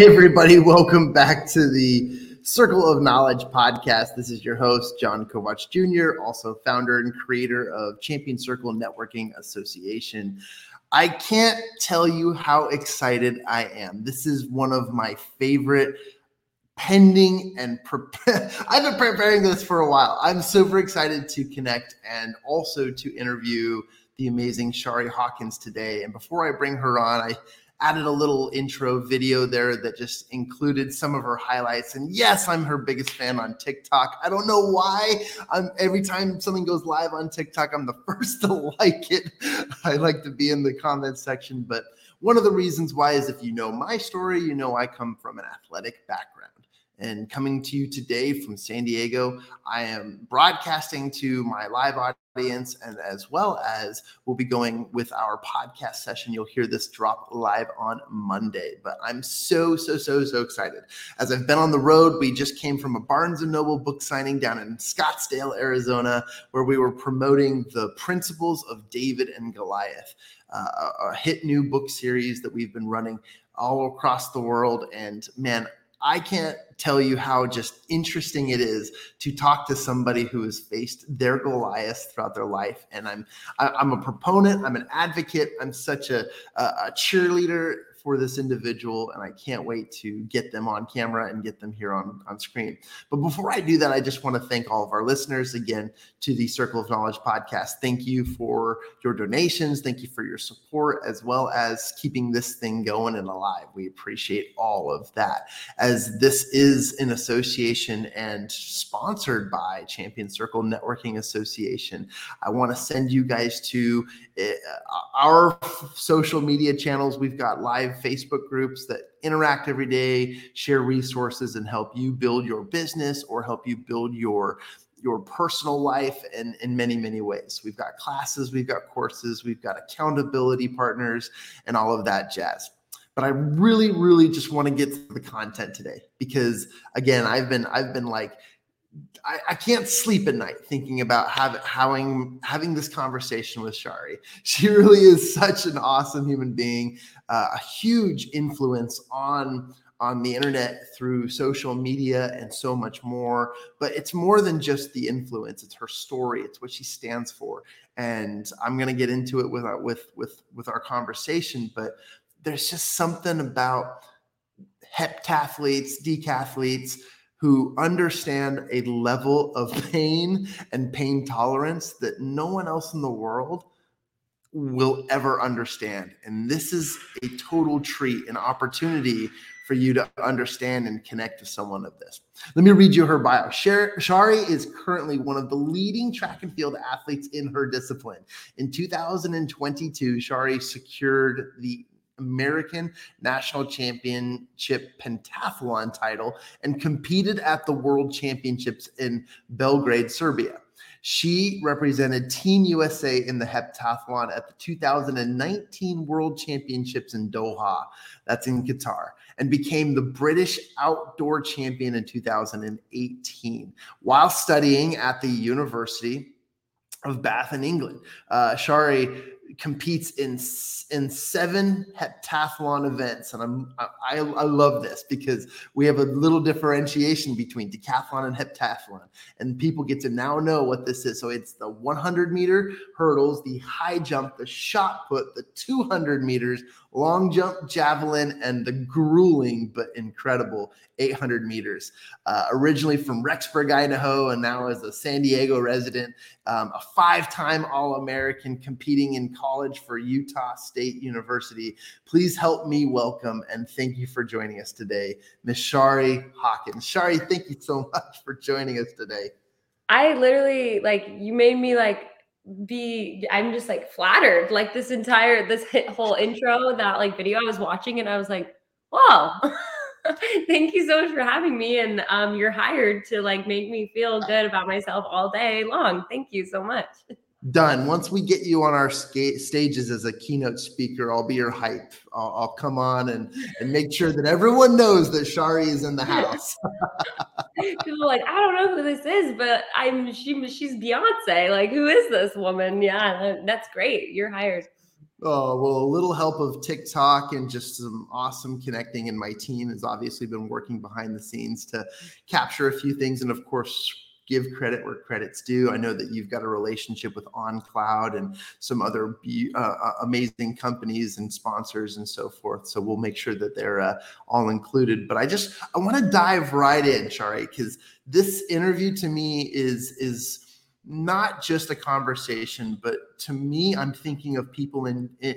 Everybody, welcome back to the Circle of Knowledge podcast. This is your host, John Kovach Jr., also founder and creator of Champion Circle Networking Association. I can't tell you how excited I am. This is one of my favorite pending and prepare. I've been preparing this for a while. I'm super excited to connect and also to interview the amazing Shari Hawkins today. And before I bring her on, I added a little intro video there that just included some of her highlights. And yes, I'm her biggest fan on TikTok. I don't know why. I'm every time something goes live on TikTok, I'm the first to like it. I like to be in the comment section, but one of the reasons why is if you know my story, you know I come from an athletic background. And coming to you today from San Diego, I am broadcasting to my live audience, and as well as we'll be going with our podcast session. You'll hear this drop live on Monday. But I'm so, so, so, so excited. As I've been on the road, we just came from a Barnes and Noble book signing down in Scottsdale, Arizona, where we were promoting the principles of David and Goliath, uh, a hit new book series that we've been running all across the world. And man, I can't tell you how just interesting it is to talk to somebody who has faced their Goliath throughout their life. And I'm I, am i am a proponent. I'm an advocate. I'm such a, a, a cheerleader for this individual, and I can't wait to get them on camera and get them here on, on screen. But before I do that, I just want to thank all of our listeners again to the Circle of Knowledge podcast. Thank you for your donations. Thank you for your support, as well as keeping this thing going and alive. We appreciate all of that. As this is an association and sponsored by Champion Circle Networking Association, I want to send you guys to uh, our social media channels. We've got live Facebook groups that interact every day, share resources, and help you build your business or help you build your your personal life and in many many ways. We've got classes we've got courses we've got accountability partners and all of that jazz. But i really really just want to get to the content today because again i've been i've been like I, I, can't sleep at night thinking about have, having having this conversation with Shari. She really is such an awesome human being, uh, a huge influence on on the internet through social media and so much more. But it's more than just the influence; it's her story, it's what she stands for, and I'm going to get into it with our, with with with our conversation. But there's just something about heptathletes, decathletes who understand a level of pain and pain tolerance that no one else in the world will ever understand. And this is a total treat, an opportunity for you to understand and connect to someone of this. Let me read you her bio. Shari is currently one of the leading track and field athletes in her discipline. In 2022, Shari secured the American National Championship pentathlon title and competed at the World Championships in Belgrade, Serbia. She represented Team USA in the heptathlon at the 2019 World Championships in Doha, that's in Qatar, and became the British outdoor champion in 2018 while studying at the University of Bath in England. Uh, Shari competes in in seven heptathlon events, and I'm I, I love this because we have a little differentiation between decathlon and heptathlon, and people get to now know what this is. So it's the 100 meter hurdles, the high jump, the shot put, the 200 meters, long jump, javelin, and the grueling but incredible 800 meters. Uh, originally from Rexburg, Idaho, and now as a San Diego resident, um, a five time All American competing in college for Utah State University. Please help me welcome and thank you for joining us today, Miss Shari Hawkins. Shari, thank you so much for joining us today. I literally, like, you made me like, be i'm just like flattered like this entire this whole intro that like video i was watching and i was like whoa thank you so much for having me and um you're hired to like make me feel good about myself all day long. Thank you so much done. Once we get you on our ska- stages as a keynote speaker, I'll be your hype. I'll, I'll, come on and, and make sure that everyone knows that Shari is in the house. People like, I don't know who this is, but I'm she she's Beyonce. Like, who is this woman? Yeah, that's great. You're hired. Oh, well, a little help of TikTok and just some awesome connecting. And my team has obviously been working behind the scenes to capture a few things. And of course, give credit where credit's due. I know that you've got a relationship with OnCloud and some other uh, uh, amazing companies and sponsors and so forth. So we'll make sure that they're uh, all included. But I just I want to dive right in, Shari, because this interview to me is is not just a conversation, but to me, I'm thinking of people in, in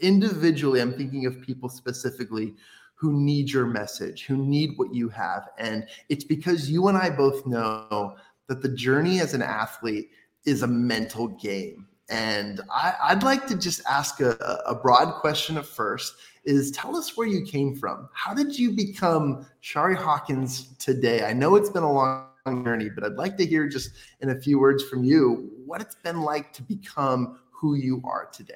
individually. I'm thinking of people specifically who need your message, who need what you have. And it's because you and I both know that the journey as an athlete is a mental game. And I, would like to just ask a, a broad question at first is tell us where you came from. How did you become Shari Hawkins today? I know it's been a long journey, but I'd like to hear just in a few words from you what it's been like to become who you are today.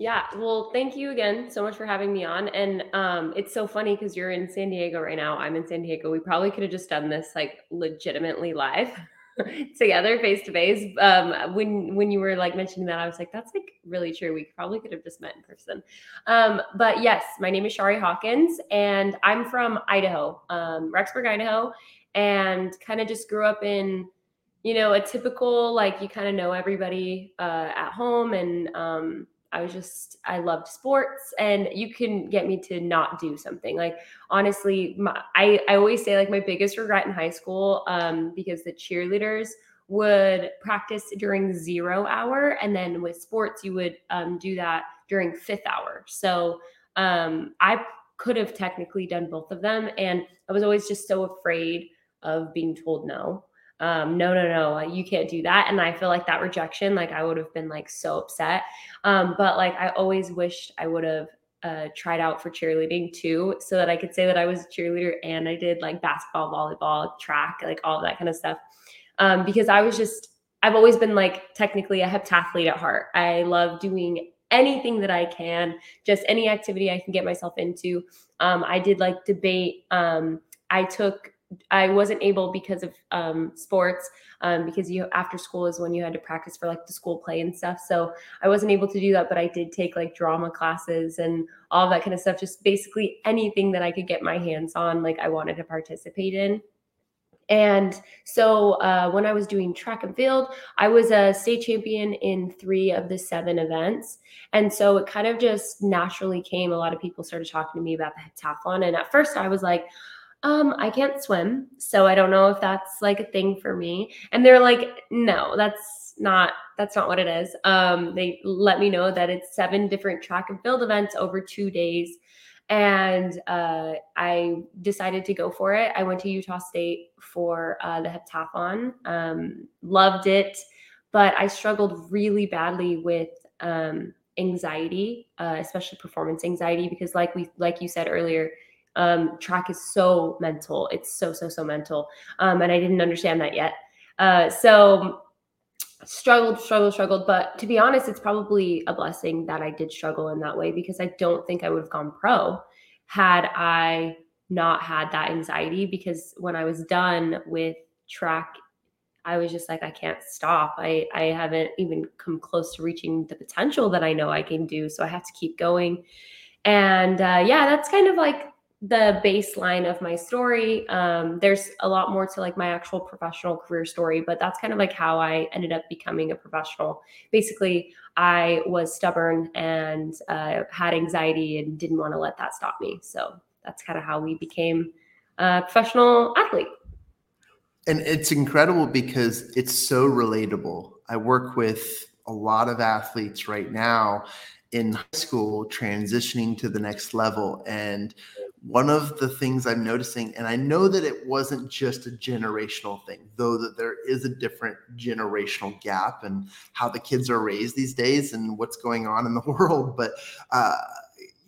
Yeah, well, thank you again so much for having me on. And um, it's so funny because you're in San Diego right now. I'm in San Diego. We probably could have just done this like legitimately live together, face to face. Um, when when you were like mentioning that, I was like, that's like really true. We probably could have just met in person. Um, but yes, my name is Shari Hawkins, and I'm from Idaho, um, Rexburg, Idaho, and kind of just grew up in you know a typical like you kind of know everybody uh, at home and um, I was just I loved sports and you can get me to not do something. Like honestly, my, I I always say like my biggest regret in high school um because the cheerleaders would practice during zero hour and then with sports you would um do that during fifth hour. So um I could have technically done both of them and I was always just so afraid of being told no um, no, no, no, you can't do that. And I feel like that rejection, like I would have been like so upset. Um, but like I always wished I would have uh, tried out for cheerleading too, so that I could say that I was a cheerleader and I did like basketball, volleyball, track, like all that kind of stuff. Um, because I was just, I've always been like technically a heptathlete at heart. I love doing anything that I can, just any activity I can get myself into. Um, I did like debate. Um, I took I wasn't able because of um, sports, um, because you after school is when you had to practice for like the school play and stuff. So I wasn't able to do that, but I did take like drama classes and all that kind of stuff. Just basically anything that I could get my hands on, like I wanted to participate in. And so uh, when I was doing track and field, I was a state champion in three of the seven events. And so it kind of just naturally came. A lot of people started talking to me about the heptathlon. And at first I was like, um, I can't swim, so I don't know if that's like a thing for me. And they're like, no, that's not that's not what it is. Um, they let me know that it's seven different track and field events over two days. And uh, I decided to go for it. I went to Utah State for uh, the heptathlon. Um, loved it, but I struggled really badly with um, anxiety, uh, especially performance anxiety, because like we like you said earlier, um, track is so mental. It's so, so, so mental. Um, and I didn't understand that yet. Uh, so struggled, struggled, struggled. But to be honest, it's probably a blessing that I did struggle in that way because I don't think I would have gone pro had I not had that anxiety. Because when I was done with track, I was just like, I can't stop. I, I haven't even come close to reaching the potential that I know I can do. So I have to keep going. And uh, yeah, that's kind of like the baseline of my story. Um, there's a lot more to like my actual professional career story, but that's kind of like how I ended up becoming a professional. Basically, I was stubborn and uh, had anxiety and didn't want to let that stop me. So that's kind of how we became a professional athlete. And it's incredible because it's so relatable. I work with a lot of athletes right now in high school transitioning to the next level and one of the things I'm noticing, and I know that it wasn't just a generational thing, though that there is a different generational gap and how the kids are raised these days and what's going on in the world. But uh,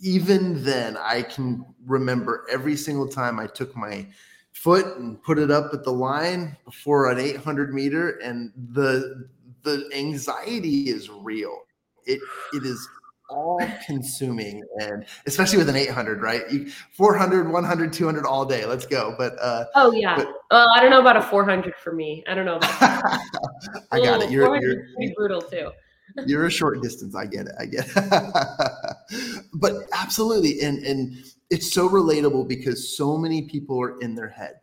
even then, I can remember every single time I took my foot and put it up at the line before an 800 meter, and the the anxiety is real. It it is all consuming and especially with an 800 right you, 400 100 200 all day let's go but uh oh yeah but, well i don't know about a 400 for me i don't know about i got it you're, you're pretty brutal too You're a short distance. I get it. I get it. but absolutely. And and it's so relatable because so many people are in their head.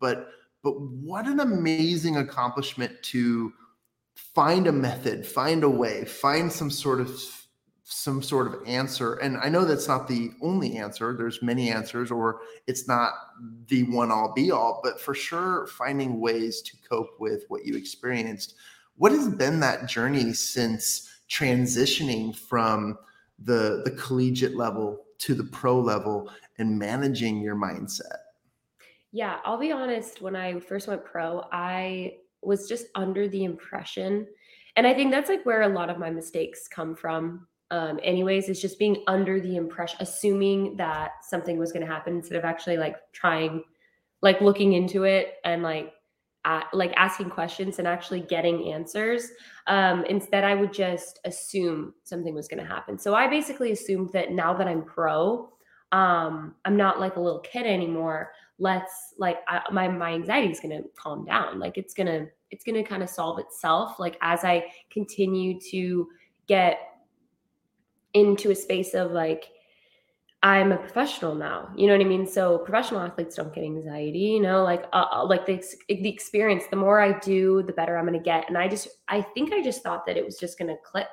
But but what an amazing accomplishment to find a method, find a way, find some sort of some sort of answer. And I know that's not the only answer. There's many answers, or it's not the one all be all, but for sure finding ways to cope with what you experienced. What has been that journey since transitioning from the the collegiate level to the pro level and managing your mindset? Yeah, I'll be honest, when I first went pro, I was just under the impression and I think that's like where a lot of my mistakes come from um, anyways is just being under the impression assuming that something was going to happen instead of actually like trying like looking into it and like at, like asking questions and actually getting answers. Um, instead i would just assume something was going to happen. So i basically assumed that now that i'm pro um, i'm not like a little kid anymore let's like I, my my anxiety is going to calm down. Like it's to it's to kind of solve itself. Like as i continue to get into a space of like I'm a professional now. You know what I mean? So professional athletes don't get anxiety, you know, like uh, uh like the the experience, the more I do, the better I'm going to get. And I just I think I just thought that it was just going to click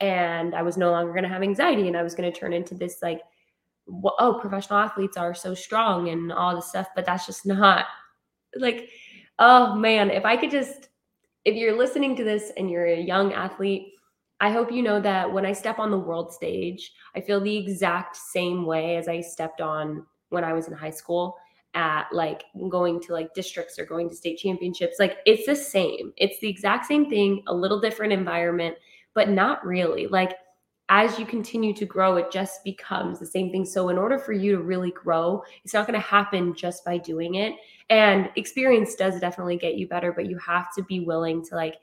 and I was no longer going to have anxiety and I was going to turn into this like oh, professional athletes are so strong and all this stuff, but that's just not like oh man, if I could just if you're listening to this and you're a young athlete I hope you know that when I step on the world stage, I feel the exact same way as I stepped on when I was in high school at like going to like districts or going to state championships. Like it's the same. It's the exact same thing, a little different environment, but not really. Like as you continue to grow, it just becomes the same thing. So, in order for you to really grow, it's not going to happen just by doing it. And experience does definitely get you better, but you have to be willing to like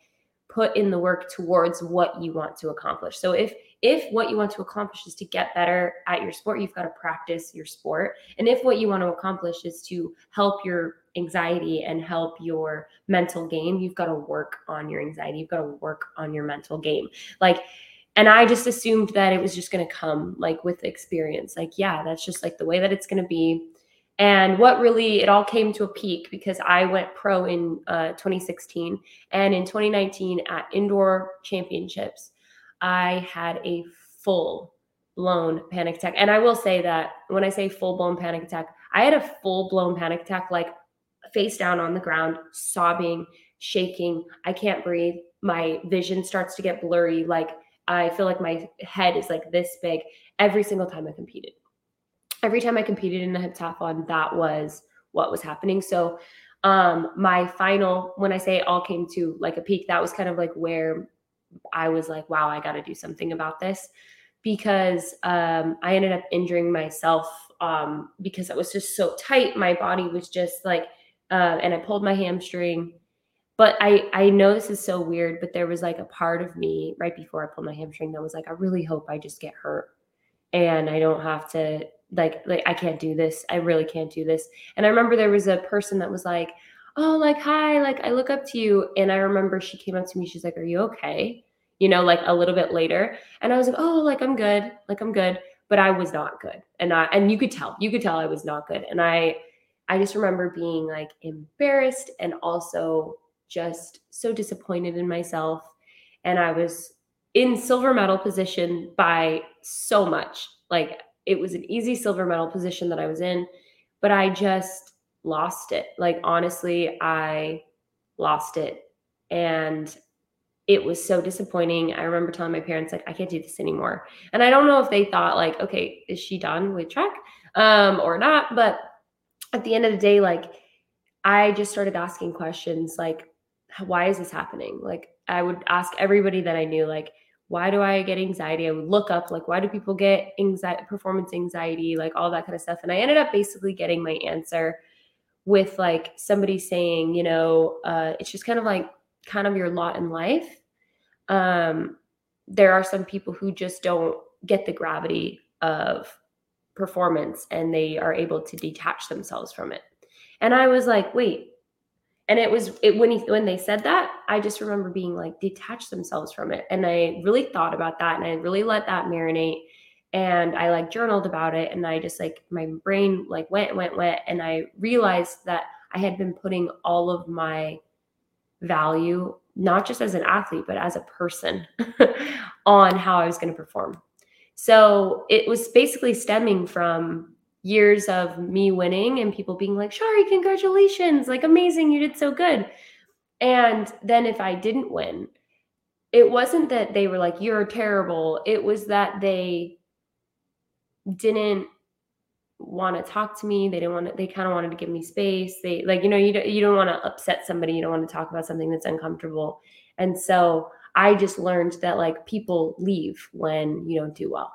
put in the work towards what you want to accomplish. So if if what you want to accomplish is to get better at your sport, you've got to practice your sport. And if what you want to accomplish is to help your anxiety and help your mental game, you've got to work on your anxiety. You've got to work on your mental game. Like and I just assumed that it was just going to come like with experience. Like yeah, that's just like the way that it's going to be. And what really, it all came to a peak because I went pro in uh, 2016. And in 2019 at indoor championships, I had a full blown panic attack. And I will say that when I say full blown panic attack, I had a full blown panic attack, like face down on the ground, sobbing, shaking. I can't breathe. My vision starts to get blurry. Like I feel like my head is like this big every single time I competed every time I competed in a heptathlon, that was what was happening. So um my final when i say it all came to like a peak that was kind of like where i was like wow i got to do something about this. Because um i ended up injuring myself um because it was just so tight. My body was just like uh, and i pulled my hamstring. But i i know this is so weird but there was like a part of me right before i pulled my hamstring that was like i really hope i just get hurt and i don't have to like like I can't do this. I really can't do this. And I remember there was a person that was like, "Oh, like hi, like I look up to you." And I remember she came up to me. She's like, "Are you okay?" You know, like a little bit later. And I was like, "Oh, like I'm good. Like I'm good." But I was not good. And I and you could tell. You could tell I was not good. And I I just remember being like embarrassed and also just so disappointed in myself. And I was in silver medal position by so much. Like it was an easy silver medal position that I was in, but I just lost it. Like, honestly, I lost it. And it was so disappointing. I remember telling my parents, like, I can't do this anymore. And I don't know if they thought, like, okay, is she done with track um, or not? But at the end of the day, like, I just started asking questions like, why is this happening? Like, I would ask everybody that I knew, like, why do I get anxiety? I would look up like why do people get anxiety, performance anxiety, like all that kind of stuff. And I ended up basically getting my answer with like somebody saying, you know, uh, it's just kind of like kind of your lot in life. Um, there are some people who just don't get the gravity of performance and they are able to detach themselves from it. And I was like, wait, and it was it when he when they said that i just remember being like detach themselves from it. And i really thought about that and i really let that marinate. And i like journaled about it and i just like my brain like went went went. And i realized that i had been putting all of my value not just as an athlete but as a person on how i was going to perform. So it was basically stemming from years of me winning and people being like, Shari, congratulations, like amazing, you did so good. And then if I didn't win, it wasn't that they were like, you're terrible. It was that they didn't want to talk to me. They didn't want to, they kind of wanted to give me space. They like, you know, you don't, you don't want to upset somebody. You don't want to talk about something that's uncomfortable. And so I just learned that like people leave when you don't do well.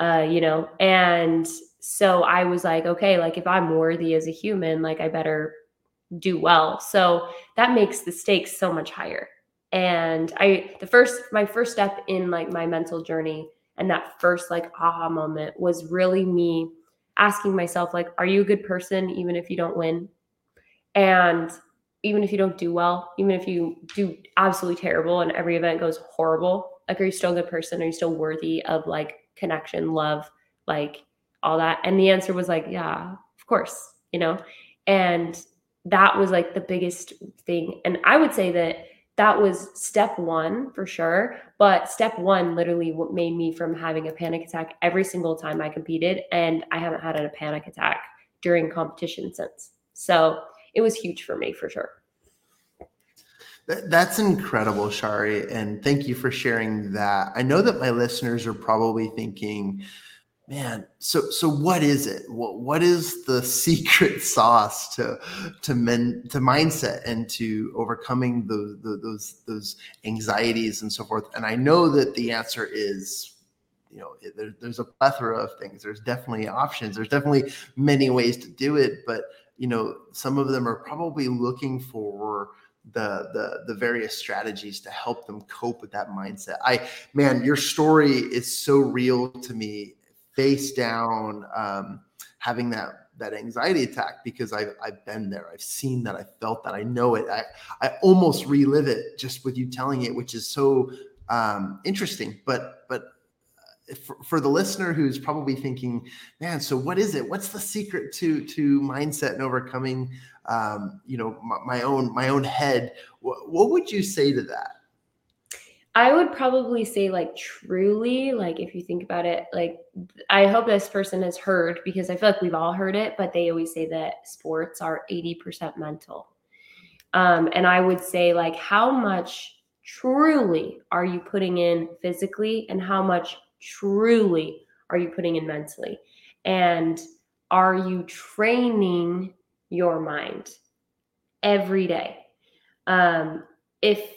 Uh, you know, and so I was like, okay, like if I'm worthy as a human, like I better do well. So that makes the stakes so much higher. And I, the first, my first step in like my mental journey and that first like aha moment was really me asking myself, like, are you a good person even if you don't win? And even if you don't do well, even if you do absolutely terrible and every event goes horrible, like, are you still a good person? Are you still worthy of like connection, love, like all that? And the answer was like, yeah, of course, you know? And that was like the biggest thing. And I would say that that was step one for sure. But step one literally what made me from having a panic attack every single time I competed. And I haven't had a panic attack during competition since. So it was huge for me for sure. That's incredible, Shari. And thank you for sharing that. I know that my listeners are probably thinking, man so so what is it what, what is the secret sauce to to men to mindset and to overcoming those those those anxieties and so forth and i know that the answer is you know there, there's a plethora of things there's definitely options there's definitely many ways to do it but you know some of them are probably looking for the the the various strategies to help them cope with that mindset i man your story is so real to me face down, um, having that that anxiety attack because I've, I've been there. I've seen that. I felt that. I know it. I, I almost relive it just with you telling it, which is so um, interesting. But but for, for, the listener who's probably thinking, man, so what is it? What's the secret to to mindset and overcoming, um, you know, my, my, own my own head? What, what would you say to that? I would probably say like truly, like if you think about it, like I hope this person has heard because I feel like we've all heard it, but they always say that sports are 80% mental. Um, and I would say like how much truly are you putting in physically and how much truly are you putting in mentally? And are you training your mind every day? Um, if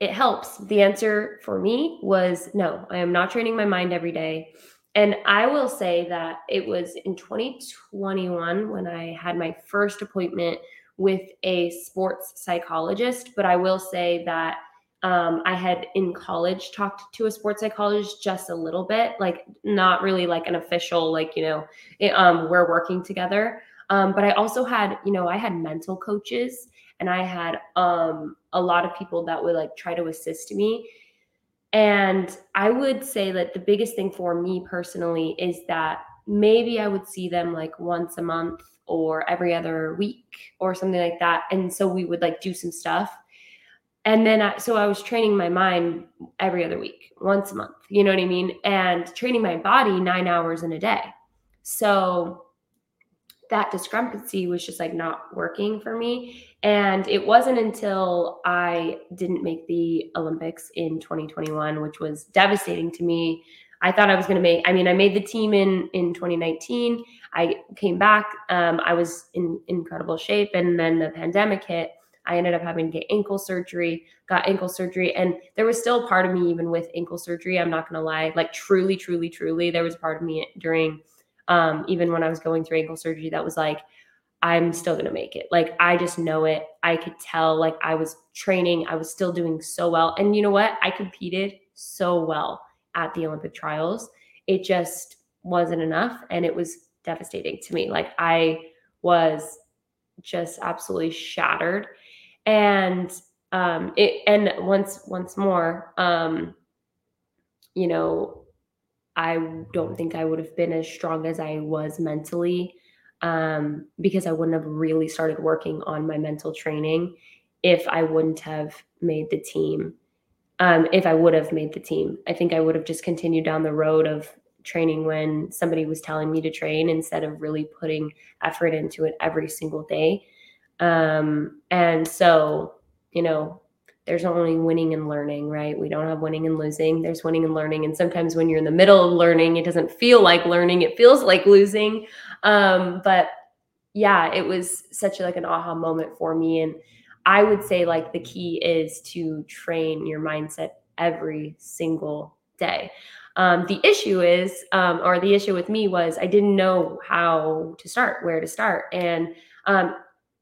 it helps. The answer for me was no, I am not training my mind every day. And I will say that it was in 2021 when I had my first appointment with a sports psychologist. But I will say that um, I had in college talked to a sports psychologist just a little bit, like not really like an official, like, you know, it, um, we're working together. Um, but I also had, you know, I had mental coaches and I had um, a lot of people that would like try to assist me. And I would say that the biggest thing for me personally is that maybe I would see them like once a month or every other week or something like that. And so we would like do some stuff. And then I, so I was training my mind every other week, once a month, you know what I mean? And training my body nine hours in a day. So that discrepancy was just like not working for me. And it wasn't until I didn't make the Olympics in 2021, which was devastating to me. I thought I was going to make, I mean, I made the team in, in 2019. I came back. Um, I was in incredible shape. And then the pandemic hit. I ended up having to get ankle surgery, got ankle surgery. And there was still part of me, even with ankle surgery, I'm not going to lie, like truly, truly, truly, there was part of me during um, even when I was going through ankle surgery, that was like, I'm still going to make it. Like, I just know it. I could tell, like, I was training, I was still doing so well. And you know what? I competed so well at the Olympic trials. It just wasn't enough. And it was devastating to me. Like, I was just absolutely shattered. And um it and once once more, um, you know, I don't think I would have been as strong as I was mentally um, because I wouldn't have really started working on my mental training if I wouldn't have made the team. Um, if I would have made the team, I think I would have just continued down the road of training when somebody was telling me to train instead of really putting effort into it every single day. Um, and so, you know, there's only winning and learning, right? We don't have winning and losing. There's winning and learning. And sometimes when you're in the middle of learning, it doesn't feel like learning. It feels like losing. Um, but yeah, it was such like an aha moment for me. And I would say like the key is to train your mindset every single day. Um, the issue is, um, or the issue with me was I didn't know how to start, where to start. And um,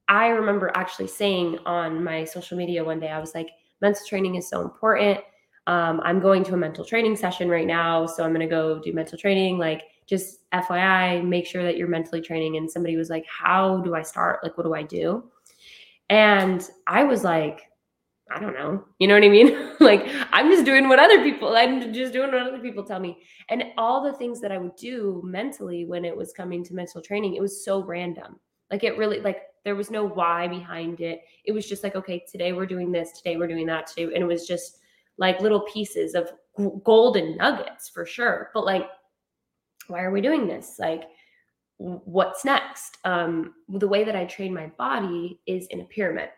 I remember actually saying on my social media one day, I was like, mental training is so important. Um, I'm going to a mental training session right now. So I'm going to go do mental training. Like, just FYI, make sure that you're mentally training. And somebody was like, How do I start? Like, what do I do? And I was like, I don't know. You know what I mean? like, I'm just doing what other people, I'm just doing what other people tell me. And all the things that I would do mentally when it was coming to mental training, it was so random. Like, it really, like, there was no why behind it. It was just like, okay, today we're doing this, today we're doing that, today. And it was just like little pieces of golden nuggets for sure. But like, why are we doing this? Like, what's next? Um, the way that I train my body is in a pyramid.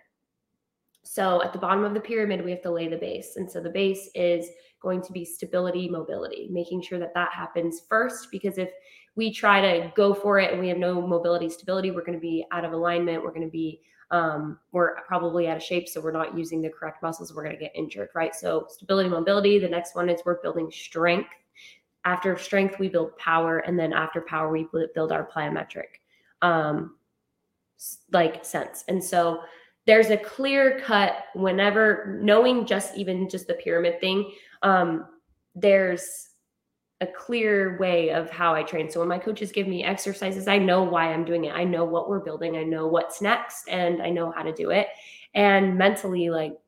So at the bottom of the pyramid, we have to lay the base. And so the base is going to be stability, mobility, making sure that that happens first. Because if we try to go for it and we have no mobility, stability, we're going to be out of alignment. We're going to be, um, we're probably out of shape. So we're not using the correct muscles. We're going to get injured, right? So stability, mobility. The next one is we're building strength. After strength, we build power. And then after power, we build our plyometric um, like sense. And so there's a clear cut whenever knowing just even just the pyramid thing um, there's a clear way of how I train. So when my coaches give me exercises, I know why I'm doing it. I know what we're building. I know what's next and I know how to do it. And mentally, like,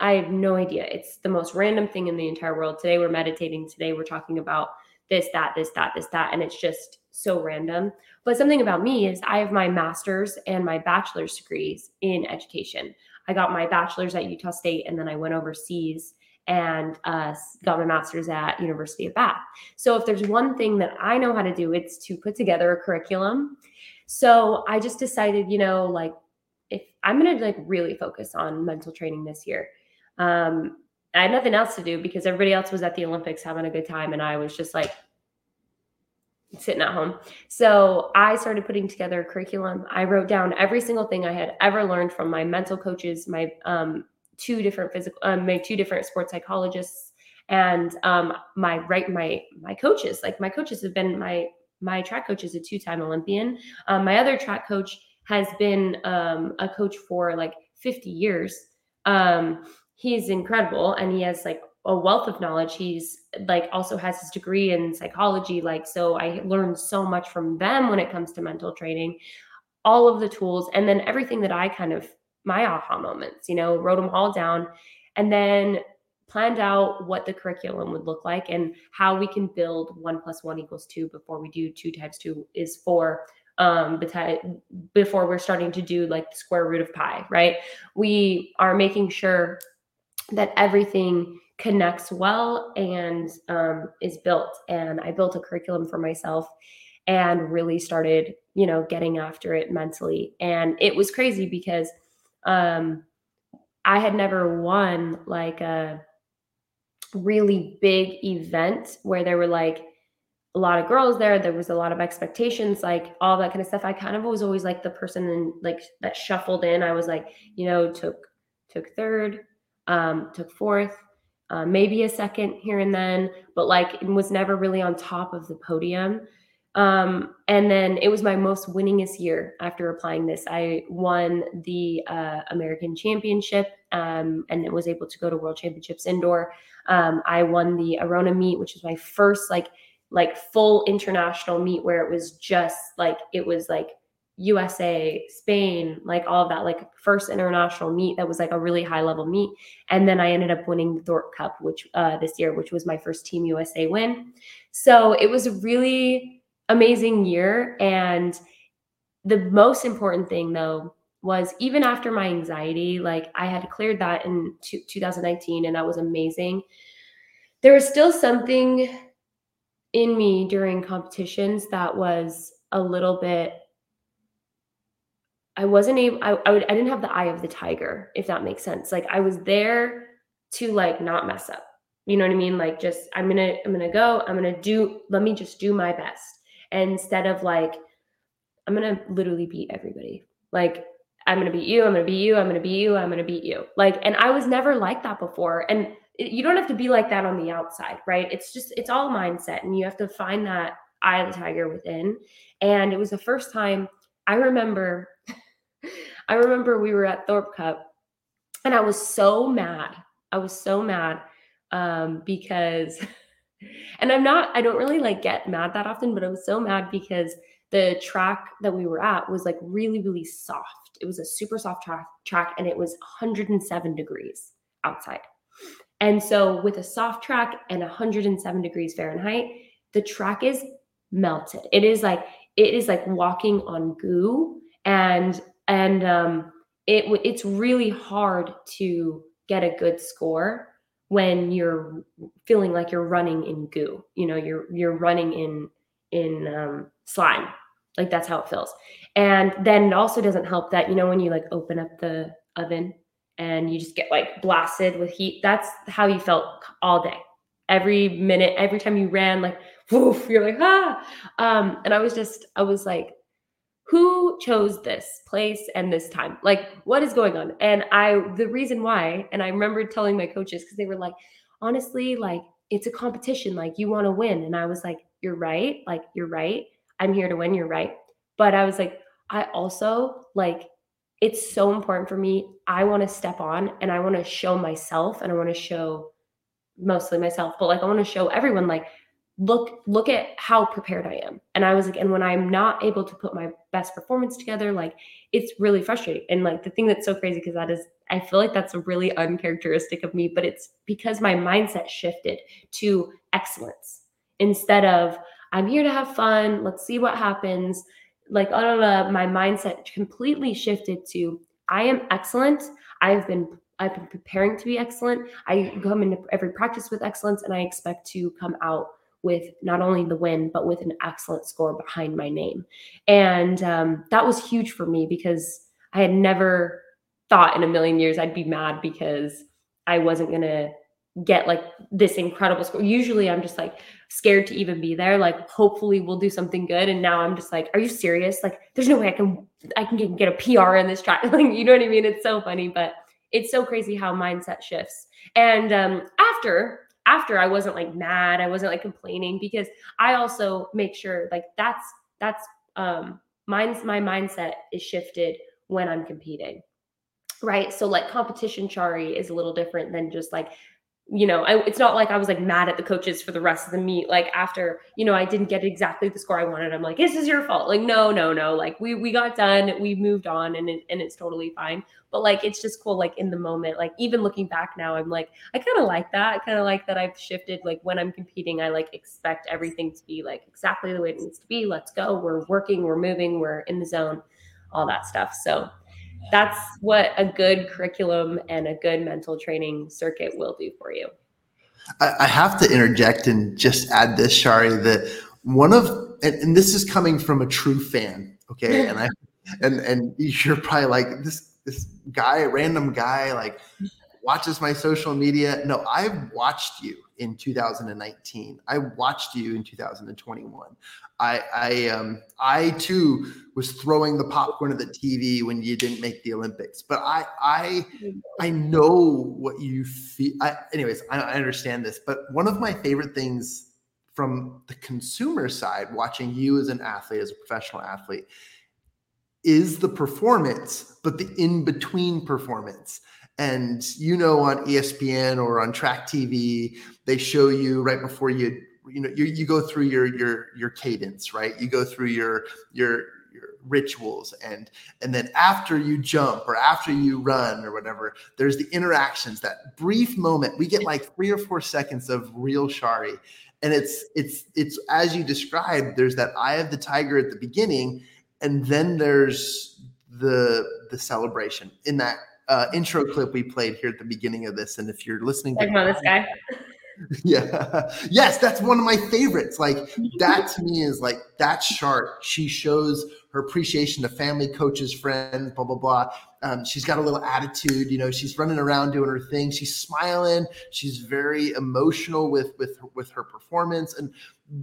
I have no idea. It's the most random thing in the entire world. Today we're meditating. Today we're talking about this, that, this, that, this, that. And it's just so random. But something about me is I have my master's and my bachelor's degrees in education. I got my bachelor's at Utah State and then I went overseas and uh, got my master's at University of Bath. So if there's one thing that I know how to do, it's to put together a curriculum. So I just decided, you know, like if I'm gonna like really focus on mental training this year. Um, I had nothing else to do because everybody else was at the Olympics having a good time, and I was just like sitting at home. So I started putting together a curriculum. I wrote down every single thing I had ever learned from my mental coaches, my um, two different physical, um, my two different sports psychologists, and um, my right my my coaches. Like my coaches have been my my track coach is a two time Olympian. Um, my other track coach has been um, a coach for like 50 years. Um, he's incredible, and he has like a wealth of knowledge. He's like also has his degree in psychology. Like, so I learned so much from them when it comes to mental training, all of the tools, and then everything that I kind of my aha moments, you know, wrote them all down and then planned out what the curriculum would look like and how we can build one plus one equals two before we do two times two is four um before we're starting to do like the square root of pi right? We are making sure that everything connects well and um, is built and i built a curriculum for myself and really started you know getting after it mentally and it was crazy because um, I had never won like a really big event where there were like a lot of girls there. There was a lot of expectations, like all that kind of stuff. I kind of was always like the person in, like that shuffled in. I was like, you know, took took third, um, took fourth, uh, maybe a second here and then, but like was never really on top of the podium. Um, and then it was my most winningest year after applying this. I won the uh, American Championship um, and was able to go to World Championships indoor. Um, I won the Arona meet, which is my first like like full international meet where it was just like it was like USA, Spain, like all of that, like first international meet that was like a really high level meet. And then I ended up winning the Thorpe Cup, which uh, this year, which was my first Team USA win. So it was really amazing year. And the most important thing though was even after my anxiety, like I had cleared that in 2019 and that was amazing. There was still something in me during competitions that was a little bit I wasn't able I, I, would, I didn't have the eye of the tiger, if that makes sense. Like I was there to like not mess up. You know what I mean? Like just I'm gonna I'm gonna go, I'm gonna do let me just do my best. Instead of like, I'm gonna literally beat everybody. Like I'm gonna beat you, I'm gonna beat you, I'm gonna beat you, I'm gonna beat you. Like, and I was never like that before. And it, you don't have to be like that on the outside, right? It's just it's all mindset, and you have to find that eye of the tiger within. And it was the first time I remember I remember we were at Thorpe Cup and I was so mad. I was so mad um, because, and I'm not, I don't really like get mad that often, but I was so mad because the track that we were at was like really, really soft. It was a super soft track, track and it was 107 degrees outside. And so with a soft track and 107 degrees Fahrenheit, the track is melted. It is like, it is like walking on goo. And and um, it it's really hard to get a good score when you're feeling like you're running in goo. You know, you're you're running in in um, slime. Like that's how it feels. And then it also doesn't help that you know when you like open up the oven and you just get like blasted with heat. That's how you felt all day. Every minute, every time you ran, like woof, you're like ah. Um, and I was just, I was like, who chose this place and this time? Like, what is going on? And I, the reason why, and I remember telling my coaches because they were like, honestly, like, it's a competition. Like, you want to win. And I was like, you're right. Like, you're right. I'm here to win. You're right. But I was like, I also like, it's so important for me. I want to step on and I want to show myself and I want to show mostly myself, but like, I want to show everyone, like, look look at how prepared i am. And i was like and when i'm not able to put my best performance together like it's really frustrating. And like the thing that's so crazy because that is i feel like that's really uncharacteristic of me but it's because my mindset shifted to excellence. Instead of i'm here to have fun. Let's see what happens. Like I don't my mindset completely shifted to i am excellent. I've been i've been preparing to be excellent. I come into every practice with excellence and i expect to come out with not only the win, but with an excellent score behind my name. And um, that was huge for me because I had never thought in a million years I'd be mad because I wasn't going to get like this incredible score. Usually I'm just like scared to even be there. Like hopefully we'll do something good. And now I'm just like, are you serious? Like there's no way I can I can get, a PR in this track. like you know what I mean? It's so funny, but it's so crazy how mindset shifts. And um, after after I wasn't like mad, I wasn't like complaining because I also make sure like that's that's um mine's my mindset is shifted when I'm competing. Right? So like competition Shari is a little different than just like you know, I, it's not like I was like mad at the coaches for the rest of the meet. Like after, you know, I didn't get exactly the score I wanted. I'm like, this is your fault. Like, no, no, no. Like we we got done, we moved on, and it, and it's totally fine. But like, it's just cool. Like in the moment, like even looking back now, I'm like, I kind of like that. I kind of like that I've shifted. Like when I'm competing, I like expect everything to be like exactly the way it needs to be. Let's go. We're working. We're moving. We're in the zone. All that stuff. So that's what a good curriculum and a good mental training circuit will do for you. I, I have to interject and just add this, Shari, that one of and, and this is coming from a true fan, okay? and I and and you're probably like this this guy, random guy, like watches my social media. No, I've watched you in 2019. I watched you in 2021. I I um I too was throwing the popcorn at the TV when you didn't make the Olympics. But I I I know what you feel. I, anyways, I, I understand this. But one of my favorite things from the consumer side, watching you as an athlete, as a professional athlete, is the performance, but the in between performance. And you know, on ESPN or on Track TV, they show you right before you you know you, you go through your your your cadence right? You go through your your your rituals. And and then after you jump or after you run or whatever there's the interactions that brief moment. We get like three or four seconds of real shari. And it's it's it's as you described there's that eye of the tiger at the beginning and then there's the the celebration. In that uh, intro clip we played here at the beginning of this and if you're listening to this guy? Yeah. Yes that's one of my favorites. Like that to me is like that sharp she shows her appreciation to family coaches friends blah blah blah. Um, she's got a little attitude you know she's running around doing her thing. She's smiling. She's very emotional with with with her performance. And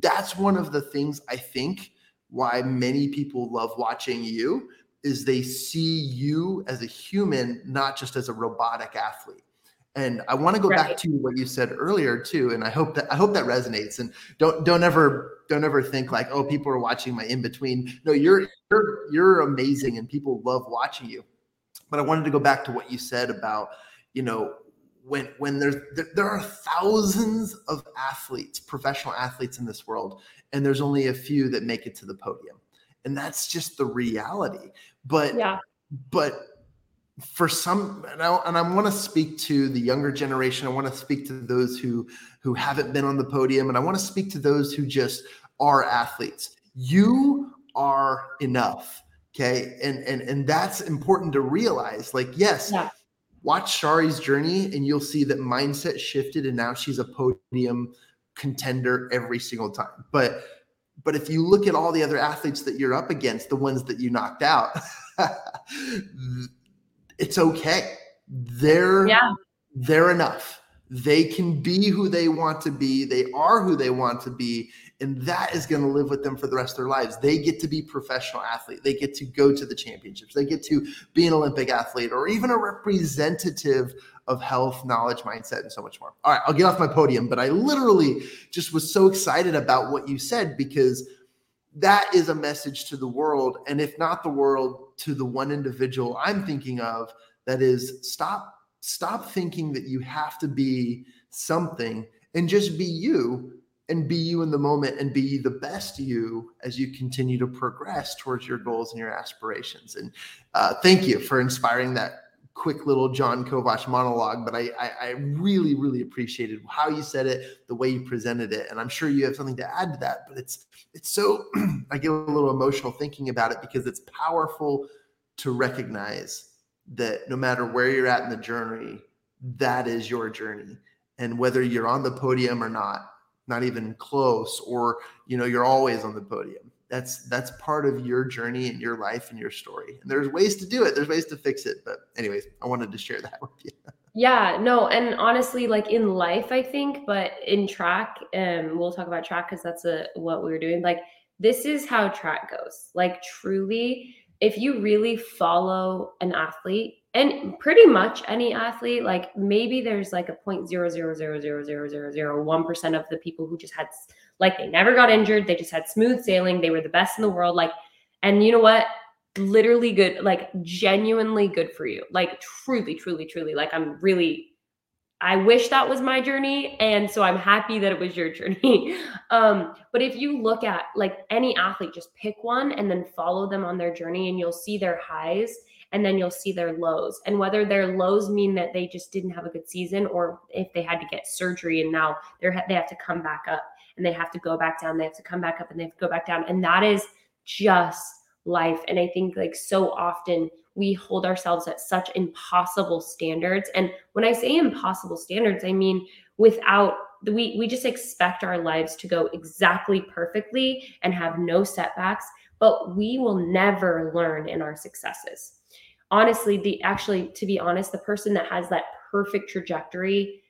that's one of the things i think why many people love watching you is they see you as a human not just as a robotic athlete and I want to go right. back to what you said earlier too, and I hope that I hope that resonates. And don't don't ever don't ever think like, oh, people are watching my in between. No, you're you're you're amazing, and people love watching you. But I wanted to go back to what you said about you know when when there's there, there are thousands of athletes, professional athletes in this world, and there's only a few that make it to the podium, and that's just the reality. But yeah, but for some and I, and I want to speak to the younger generation i want to speak to those who who haven't been on the podium and i want to speak to those who just are athletes. You are enough okay? And and and that's important to realize like yes yeah. watch shari's journey and you'll see that mindset shifted and now she's a podium contender every single time. But but if you look at all the other athletes that you're up against the ones that you knocked out it's okay. They're yeah. they're enough. They can be who they want to be. They are who they want to be. And that is going to live with them for the rest of their lives. They get to be professional athlete. They get to go to the championships. They get to be an Olympic athlete or even a representative of health, knowledge, mindset, and so much more. All right, I'll get off my podium, but I literally just was so excited about what you said because that is a message to the world. And if not the world, to the one individual I'm thinking of that is stop, stop thinking that you have to be something and just be you and be you in the moment and be the best you as you continue to progress towards your goals and your aspirations. And uh, thank you for inspiring that quick little John Kovach monologue, but I, I, I really really appreciated how you said it, the way you presented it, and I'm sure you have something to add to that. But it's it's so I get a little emotional thinking about it because it's powerful to recognize that no matter where you're at in the journey, that is your journey, and whether you're on the podium or not, not even close, or you know you're always on the podium that's that's part of your journey and your life and your story. And there's ways to do it. There's ways to fix it. But anyways i wanted to share that with you. Yeah no and honestly like in life i think but in track um, we'll talk about track because that's a what we were doing. Like this is how track goes. Like truly if you really follow an athlete and pretty much any athlete like maybe there's like a point zero zero zero zero zero zero zero one percent of the people who just had like they never got injured they just had smooth sailing they were the best in the world like and you know what literally good like genuinely good for you like truly truly truly like i'm really I wish that was my journey. And so I'm happy that it was your journey. um, but if you look at like any athlete, just pick one and then follow them on their journey, and you'll see their highs and then you'll see their lows. And whether their lows mean that they just didn't have a good season or if they had to get surgery and now they're they have to come back up and they have to go back down, they have to come back up and they have to go back down. And that is just life. And I think like so often we hold ourselves at such impossible standards. And when I say impossible standards, I mean without we we just expect our lives to go exactly perfectly and have no setbacks, but we will never learn in our successes honestly the actually to be honest the person that has that perfect trajectory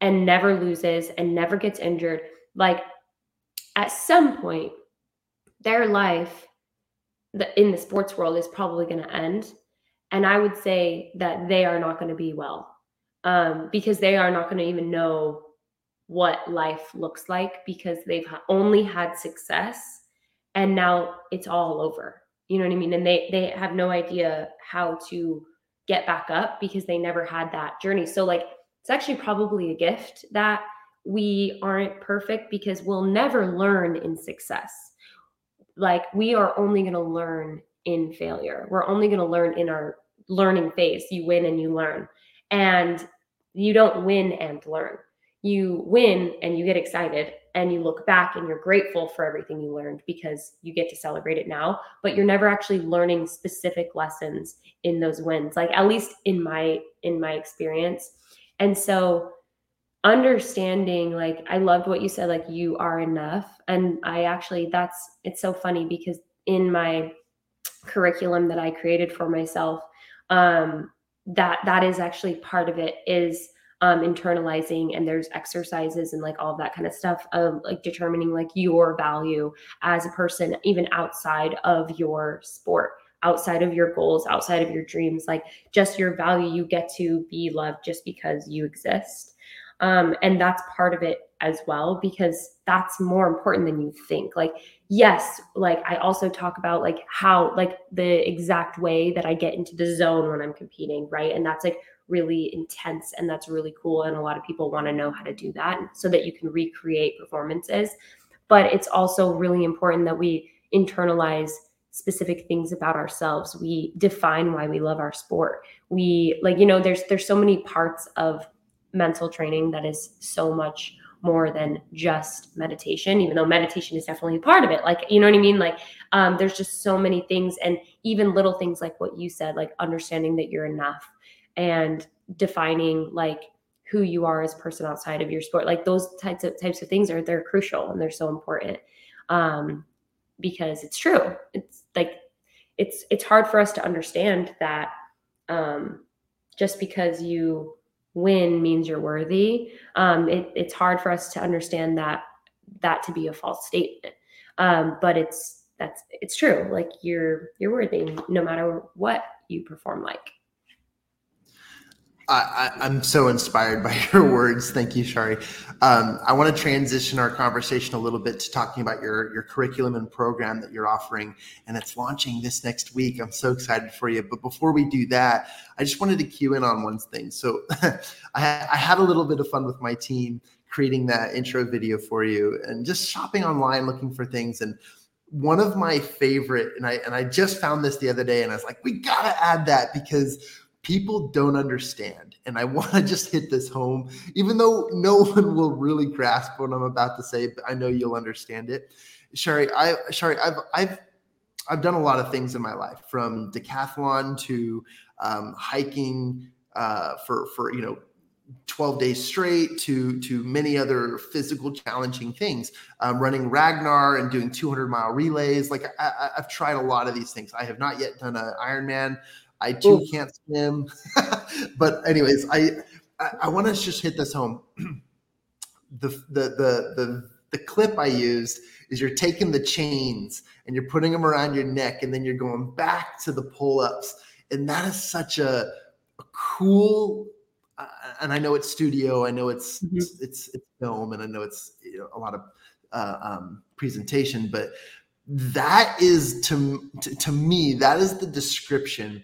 and never loses and never gets injured like at some point their life in the sports world is probably going to end and i would say that they are not going to be well um, because they are not going to even know what life looks like because they've only had success and now it's all over. You know what i mean? And they they have no idea how to get back up because they never had that journey. So like it's actually probably a gift that we aren't perfect because we'll never learn in success like we are only going to learn in failure. We're only going to learn in our learning phase. You win and you learn. And you don't win and learn. You win and you get excited and you look back and you're grateful for everything you learned because you get to celebrate it now, but you're never actually learning specific lessons in those wins. Like at least in my in my experience. And so understanding like I loved what you said like you are enough. And I actually that's it's so funny because in my curriculum that I created for myself um that that is actually part of it is um internalizing and there's exercises and like all that kind of stuff of like determining like your value as a person even outside of your sport outside of your goals outside of your dreams like just your value you get to be loved just because you exist um, and that's part of it as well because that's more important than you think. Like yes like i also talk about like how like the exact way that i get into the zone when i'm competing right? And that's like really intense and that's really cool and a lot of people want to know how to do that so that you can recreate performances. But it's also really important that we internalize specific things about ourselves. We define why we love our sport. We like you know there's there's so many parts of mental training that is so much more than just meditation even though meditation is definitely a part of it. Like you know what i mean? Like um, there's just so many things and even little things like what you said like understanding that you're enough and defining like who you are as a person outside of your sport. Like those types of types of things are they're crucial and they're so important um, because it's true. It's like it's it's hard for us to understand that um, just because you win means you're worthy. Um, it, it's hard for us to understand that that to be a false statement. Um, but it's that's it's true. Like you're you're worthy no matter what you perform like. I, am so inspired by your words. Thank you, Shari. Um, I want to transition our conversation a little bit to talking about your, your curriculum and program that you're offering, and it's launching this next week. I'm so excited for you. But before we do that, I just wanted to cue in on one thing. So I, I had a little bit of fun with my team creating that intro video for you and just shopping online looking for things and one of my favorite and I and I just found this the other day and I was like we got to add that because people don't understand. And I want to just hit this home, even though no one will really grasp what I'm about to say, but I know you'll understand it. Shari, I Shari, I've I've I've done a lot of things in my life, from decathlon to um, hiking uh, for for you know 12 days straight to to many other physical challenging things um, running ragnar and doing 200 mile relays like I, have tried a lot of these things i have not yet done an ironman I too Ooh. can't swim. but anyways, I I, I want to just hit this home. the, the the the the clip I used is you're taking the chains and you're putting them around your neck and then you're going back to the pull-ups. And that is such a, a cool uh, and I know it's studio, I know it's, mm-hmm. it's, it's it's film, and I know it's you know, a lot of uh, um, presentation, but that is to, to to me that is the description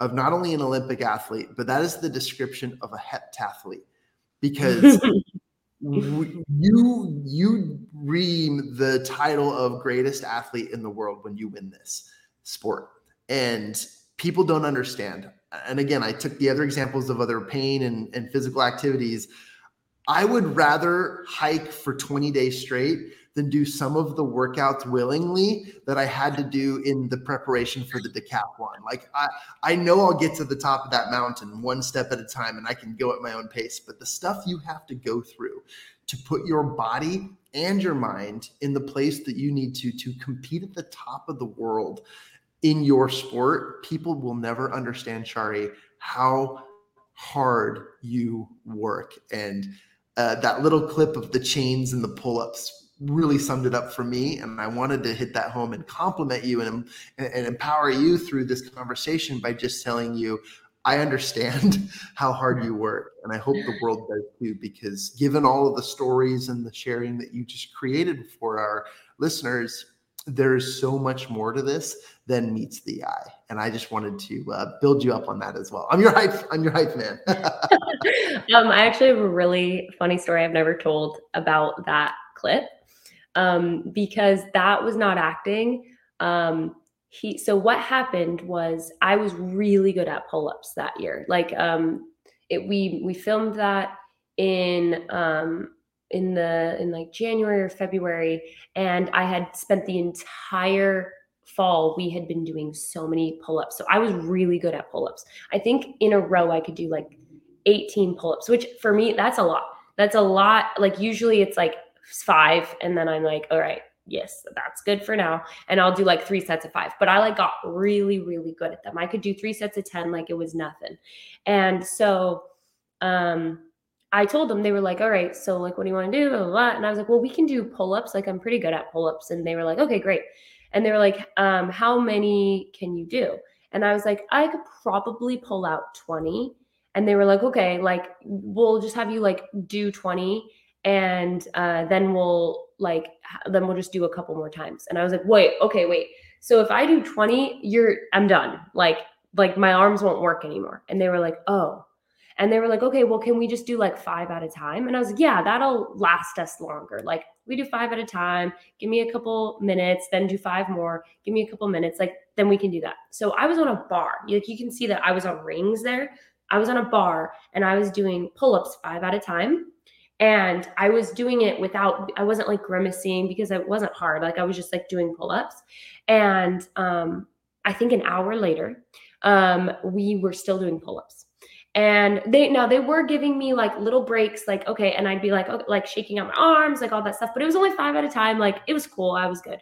of not only an Olympic athlete, but that is the description of a heptathlete because you you ream the title of greatest athlete in the world when you win this sport. And people don't understand. And again, I took the other examples of other pain and, and physical activities. I would rather hike for 20 days straight than do some of the workouts willingly that I had to do in the preparation for the decathlon. Like I, I know I'll get to the top of that mountain one step at a time and I can go at my own pace, but the stuff you have to go through to put your body and your mind in the place that you need to to compete at the top of the world in your sport, people will never understand, Shari, how hard you work. And uh, that little clip of the chains and the pull-ups really summed it up for me and i wanted to hit that home and compliment you and, and empower you through this conversation by just telling you i understand how hard you work and i hope the world does too because given all of the stories and the sharing that you just created for our listeners there's so much more to this than meets the eye. And i just wanted to uh, build you up on that as well. I'm your hype i'm your hype man. Um, i actually have a really funny story i've never told about that clip um, because that was not acting. Um, he so what happened was I was really good at pull-ups that year. Like um, it we we filmed that in um in the in like January or February and I had spent the entire fall we had been doing so many pull-ups. So I was really good at pull-ups. I think in a row I could do like 18 pull-ups, which for me that's a lot. That's a lot. Like usually it's like 5 and then I'm like, all right, yes, that's good for now. And I'll do like 3 sets of 5. But I like got really really good at them. I could do 3 sets of 10 like it was nothing. And so um I told them they were like, all right, so like, what do you want to do? Blah, blah, blah. And I was like, well, we can do pull ups. Like, I'm pretty good at pull ups. And they were like, okay, great. And they were like, um, how many can you do? And I was like, I could probably pull out 20. And they were like, okay, like, we'll just have you like do 20 and uh, then we'll like, then we'll just do a couple more times. And I was like, wait, okay, wait. So if I do 20, you're, I'm done. Like, like my arms won't work anymore. And they were like, oh, and they were like, okay, well, can we just do like five at a time? And I was like, yeah, that'll last us longer. Like, we do five at a time. Give me a couple minutes, then do five more. Give me a couple minutes. Like, then we can do that. So I was on a bar. Like, you can see that I was on rings there. I was on a bar and I was doing pull ups five at a time. And I was doing it without, I wasn't like grimacing because it wasn't hard. Like, I was just like doing pull ups. And um, I think an hour later, um, we were still doing pull ups and they now they were giving me like little breaks like okay and i'd be like okay, like shaking out my arms like all that stuff. But it was only five at a time. Like it was cool. I was good.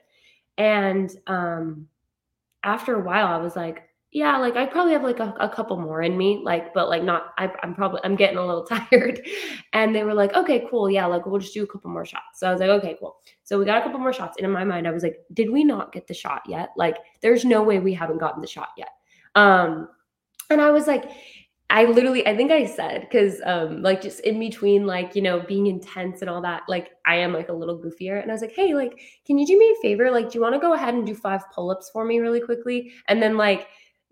And um after a while i was like yeah like i probably have like a, a couple more in me like but like not I, i'm probably i'm getting a little tired and they were like okay cool yeah like we'll just do a couple more shots so i was like okay cool so we got a couple more shots and in my mind i was like did we not get the shot yet like there's no way we haven't gotten the shot yet um and i was like I literally, I think I said, because um, like just in between, like, you know, being intense and all that, like I am like a little goofier. And I was like, hey, like, can you do me a favor? Like, do you want to go ahead and do five pull-ups for me really quickly? And then like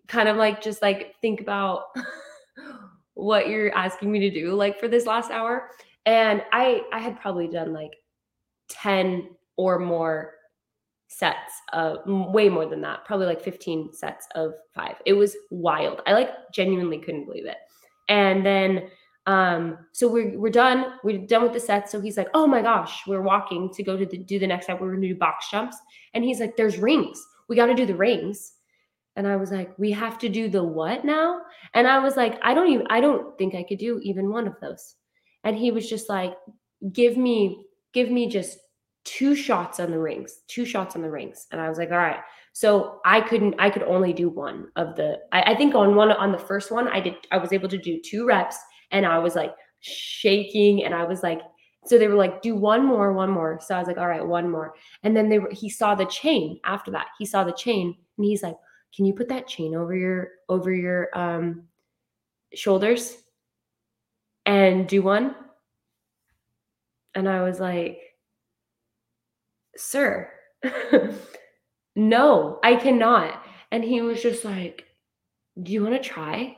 kind of like just like think about what you're asking me to do like for this last hour. And I I had probably done like 10 or more sets of way more than that, probably like 15 sets of five. It was wild. I like genuinely couldn't believe it. And then um so we're we're done. We're done with the sets. So he's like, "Oh my gosh, we're walking to go to the, do the next step. We're to do box jumps." And he's like, "There's rings. We got to do the rings." And I was like, "We have to do the what now?" And I was like, "I don't even I don't think I could do even one of those." And he was just like, "Give me give me just two shots on the rings, two shots on the rings. And I was like, all right. So I couldn't, I could only do one of the, I, I, think on one, on the first one, I did, I was able to do two reps and I was like shaking and I was like, so they were like, do one more, one more. So I was like, all right, one more. And then they were, he saw the chain after that. He saw the chain and he's like, can you put that chain over your, over your um, shoulders and do one? And I was like, Sir, no, I cannot. And he was just like, Do you want to try?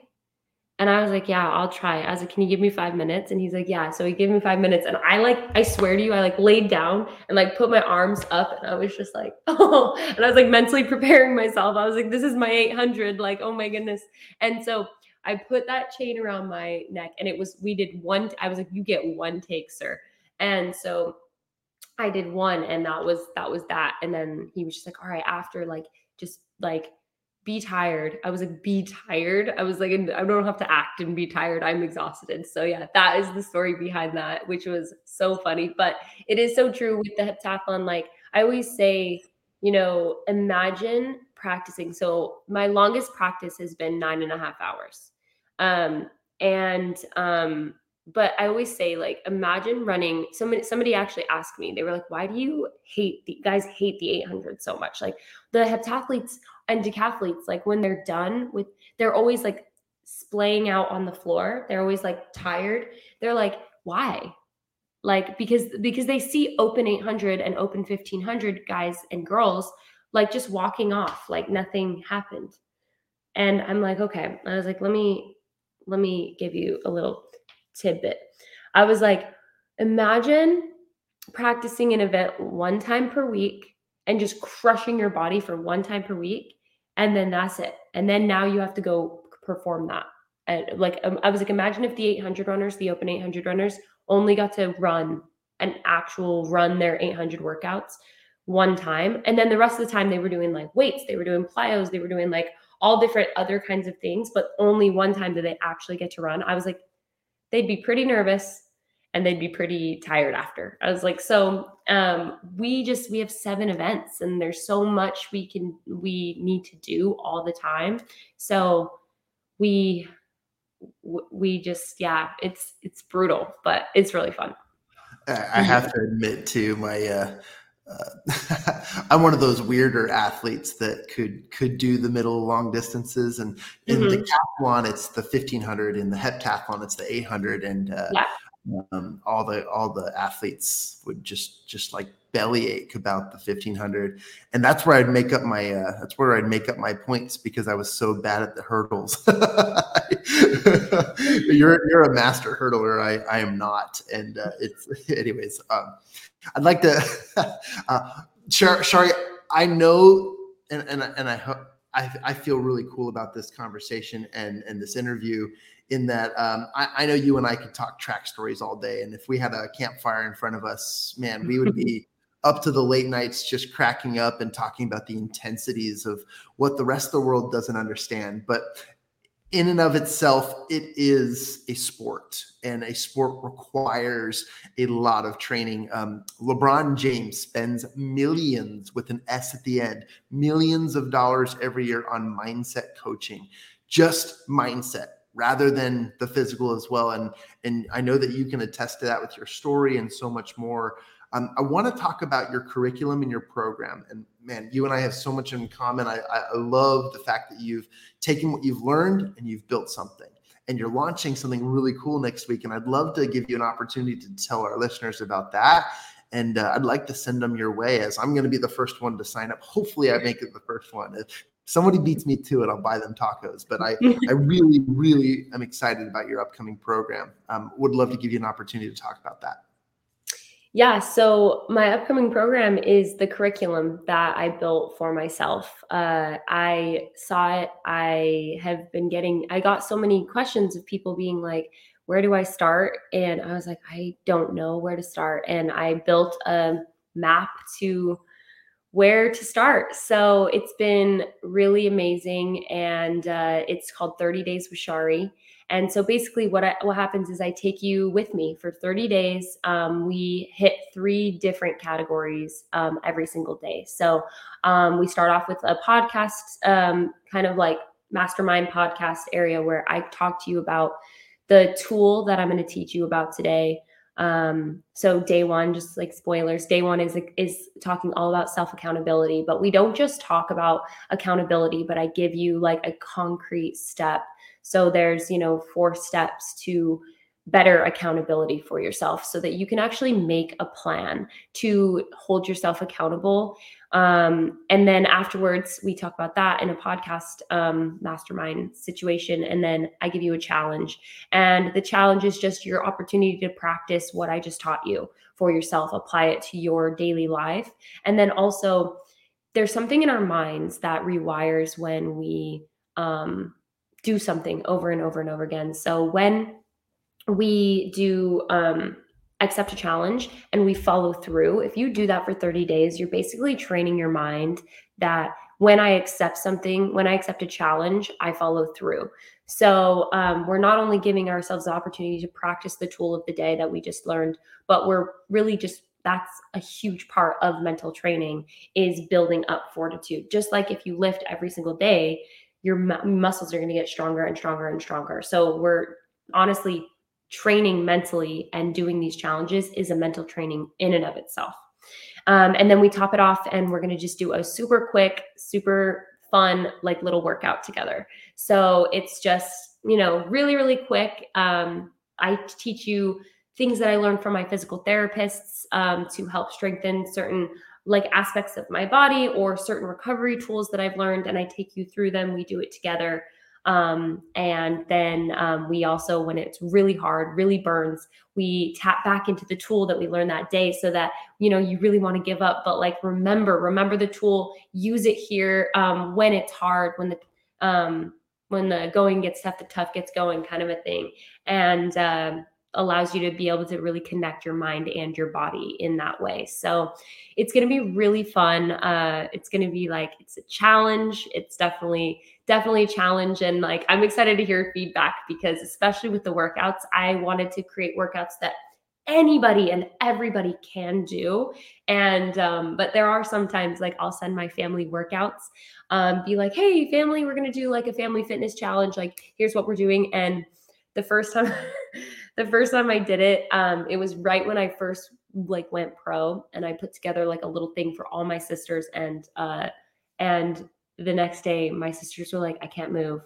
And I was like, Yeah, I'll try. I was like, Can you give me five minutes? And he's like, Yeah. So he gave me five minutes. And I like, I swear to you, I like laid down and like put my arms up and I was just like, Oh, and I was like mentally preparing myself. I was like, This is my 800. Like, oh my goodness. And so I put that chain around my neck and it was, we did one, I was like, You get one take, sir. And so I did one and that was that was that. And then he was just like, all right, after like just like be tired. I was like, be tired. I was like, I don't have to act and be tired. I'm exhausted. So yeah, that is the story behind that, which was so funny. But it is so true with the heptathlon. Like I always say, you know, imagine practicing. So my longest practice has been nine and a half hours. Um, and um, but I always say, like, imagine running. Somebody, somebody actually asked me, they were like, why do you hate the guys hate the 800 so much? Like, the heptathletes and decathletes, like, when they're done with, they're always like splaying out on the floor. They're always like tired. They're like, why? Like, because, because they see open 800 and open 1500 guys and girls like just walking off, like nothing happened. And I'm like, okay. I was like, let me, let me give you a little tidbit. I was like, imagine practicing an event one time per week and just crushing your body for one time per week and then that's it. And then now you have to go perform that. And like um, i was like imagine if the 800 runners the open 800 runners only got to run an actual run their 800 workouts one time. And then the rest of the time they were doing like weights they were doing plyos they were doing like all different other kinds of things but only one time did they actually get to run. I was like they'd be pretty nervous and they'd be pretty tired after. I was like, so um, we just we have seven events, and there's so much we can we need to do all the time. So we we just yeah, it's it's brutal, but it's really fun. I have to admit to my uh, uh, I'm one of those weirder athletes that could could do the middle long distances, and in mm-hmm. the decathlon it's the 1500, in the heptathlon it's the 800, and uh, yeah um, all the all the athletes would just just like bellyache about the 1500 and that's where i'd make up my uh, that's where i'd make up my points because i was so bad at the hurdles. You're you're a master hurdler. I i am not. And uh, it's anyways um, i'd like to uh shari i know and and, and i hope I, I feel really cool about this conversation and and this interview in that um, I, I, know you and I could talk track stories all day. And if we had a campfire in front of us, man, we would be up to the late nights just cracking up and talking about the intensities of what the rest of the world doesn't understand. But in and of itself, it is a sport, and a sport requires a lot of training. Um, LeBron James spends millions with an S at the end, millions of dollars every year on mindset coaching, just mindset rather than the physical as well. And and I know that you can attest to that with your story and so much more. Um, I want to talk about your curriculum and your program. And man, you and I have so much in common. I, I love the fact that you've taken what you've learned and you've built something. And you're launching something really cool next week. And I'd love to give you an opportunity to tell our listeners about that. And uh, I'd like to send them your way as I'm going to be the first one to sign up. Hopefully, I make it the first one somebody beats me to it, I'll buy them tacos. But I, I really, really am excited about your upcoming program. Um, would love to give you an opportunity to talk about that. Yeah, so my upcoming program is the curriculum that I built for myself. Uh, I saw it. I have been getting, I got so many questions of people being like, where do I start? And I was like, I don't know where to start. And I built a map to where to start. So it's been really amazing, and uh, it's called 30 Days with Shari. And so basically, what I, what happens is I take you with me for 30 days. Um, we hit three different categories um, every single day. So um, we start off with a podcast, um, kind of like mastermind podcast area where I talk to you about the tool that I'm going to teach you about today. Um, so day one, just like spoilers, day one is is talking all about self accountability. But we don't just talk about accountability, but I give you like a concrete step. So there's you know four steps to better accountability for yourself so that you can actually make a plan to hold yourself accountable um, and then afterwards, we talk about that in a podcast um, mastermind situation. And then I give you a challenge. And the challenge is just your opportunity to practice what I just taught you for yourself, apply it to your daily life. And then also, there's something in our minds that rewires when we um, do something over and over and over again. So when we do um, accept a challenge and we follow through, if you do that for 30 days, you're basically training your mind that when I accept something, when I accept a challenge, I follow through. So um, we're not only giving ourselves the opportunity to practice the tool of the day that we just learned, but we're really just that's a huge part of mental training is building up fortitude. Just like if you lift every single day, your mu- muscles are going to get stronger and stronger and stronger. So we're honestly training mentally and doing these challenges is a mental training in and of itself. Um, and then we top it off and we're going to just do a super quick, super fun, like little workout together. So it's just, you know, really, really quick. Um, I teach you things that I learned from my physical therapists um, to help strengthen certain like aspects of my body or certain recovery tools that I've learned. And I take you through them. We do it together. Um, and then um, we also, when it's really hard, really burns, we tap back into the tool that we learned that day so that, you know, you really want to give up. But like, remember, remember the tool, use it here um, when it's hard, when the, um, when the going gets tough, the tough gets going kind of a thing. And, uh, allows you to be able to really connect your mind and your body in that way. So it's going to be really fun. Uh, it's going to be like it's a challenge. It's definitely definitely a challenge, and like I'm excited to hear feedback because especially with the workouts, I wanted to create workouts that anybody and everybody can do. And um but there are sometimes like i'll send my family workouts um be like hey family we're to do like a family fitness challenge like here's what we're doing. And the first time the first time I did it, um, it was right when I first like went pro, and I put together like a little thing for all my sisters, and uh, and the next day my sisters were like, I can't move,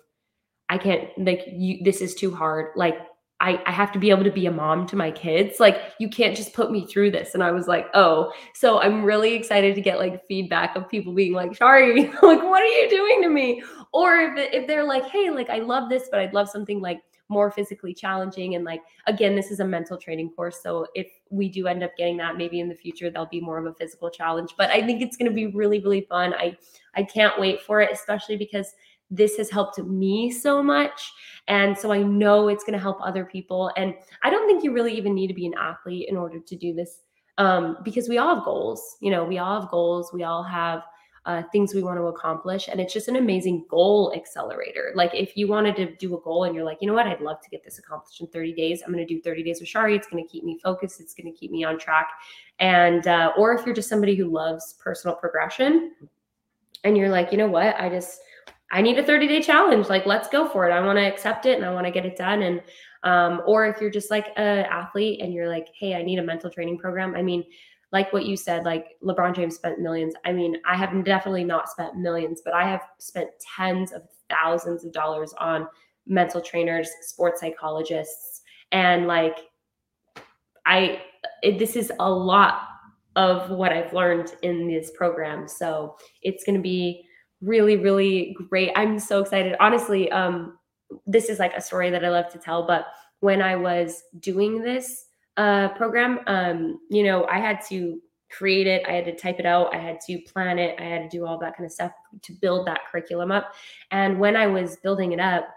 I can't like you. This is too hard. Like I, I have to be able to be a mom to my kids. Like, you can't just put me through this. And I was like, oh, so I'm really excited to get like feedback of people being like, sorry, like, what are you doing to me? Or if, if they're like, hey, like, I love this, but I'd love something like more physically challenging. And like, again, this is a mental training course. So if we do end up getting that, maybe in the future, there'll be more of a physical challenge. But I think it's going to be really, really fun. I, I can't wait for it, especially because this has helped me so much. And so I know it's going to help other people. And I don't think you really even need to be an athlete in order to do this um, because we all have goals. You know, we all have goals. We all have uh, things we want to accomplish. And it's just an amazing goal accelerator. Like if you wanted to do a goal and you're like, you know what, I'd love to get this accomplished in 30 days. I'm going to do 30 days with Shari. It's going to keep me focused. It's going to keep me on track. And, uh, or if you're just somebody who loves personal progression and you're like, you know what, I just, I need a 30 day challenge. Like, let's go for it. I want to accept it and I want to get it done. And, um, or if you're just like an athlete and you're like, hey, I need a mental training program. I mean, like what you said, like LeBron James spent millions. I mean, I have definitely not spent millions, but I have spent tens of thousands of dollars on mental trainers, sports psychologists, and like I it, this is a lot of what I've learned in this program. So it's going to be really really great. I'm so excited. Honestly, um this is like a story that I love to tell, but when I was doing this uh, program, um, you know, I had to create it, I had to type it out, I had to plan it, I had to do all that kind of stuff to build that curriculum up. And when I was building it up,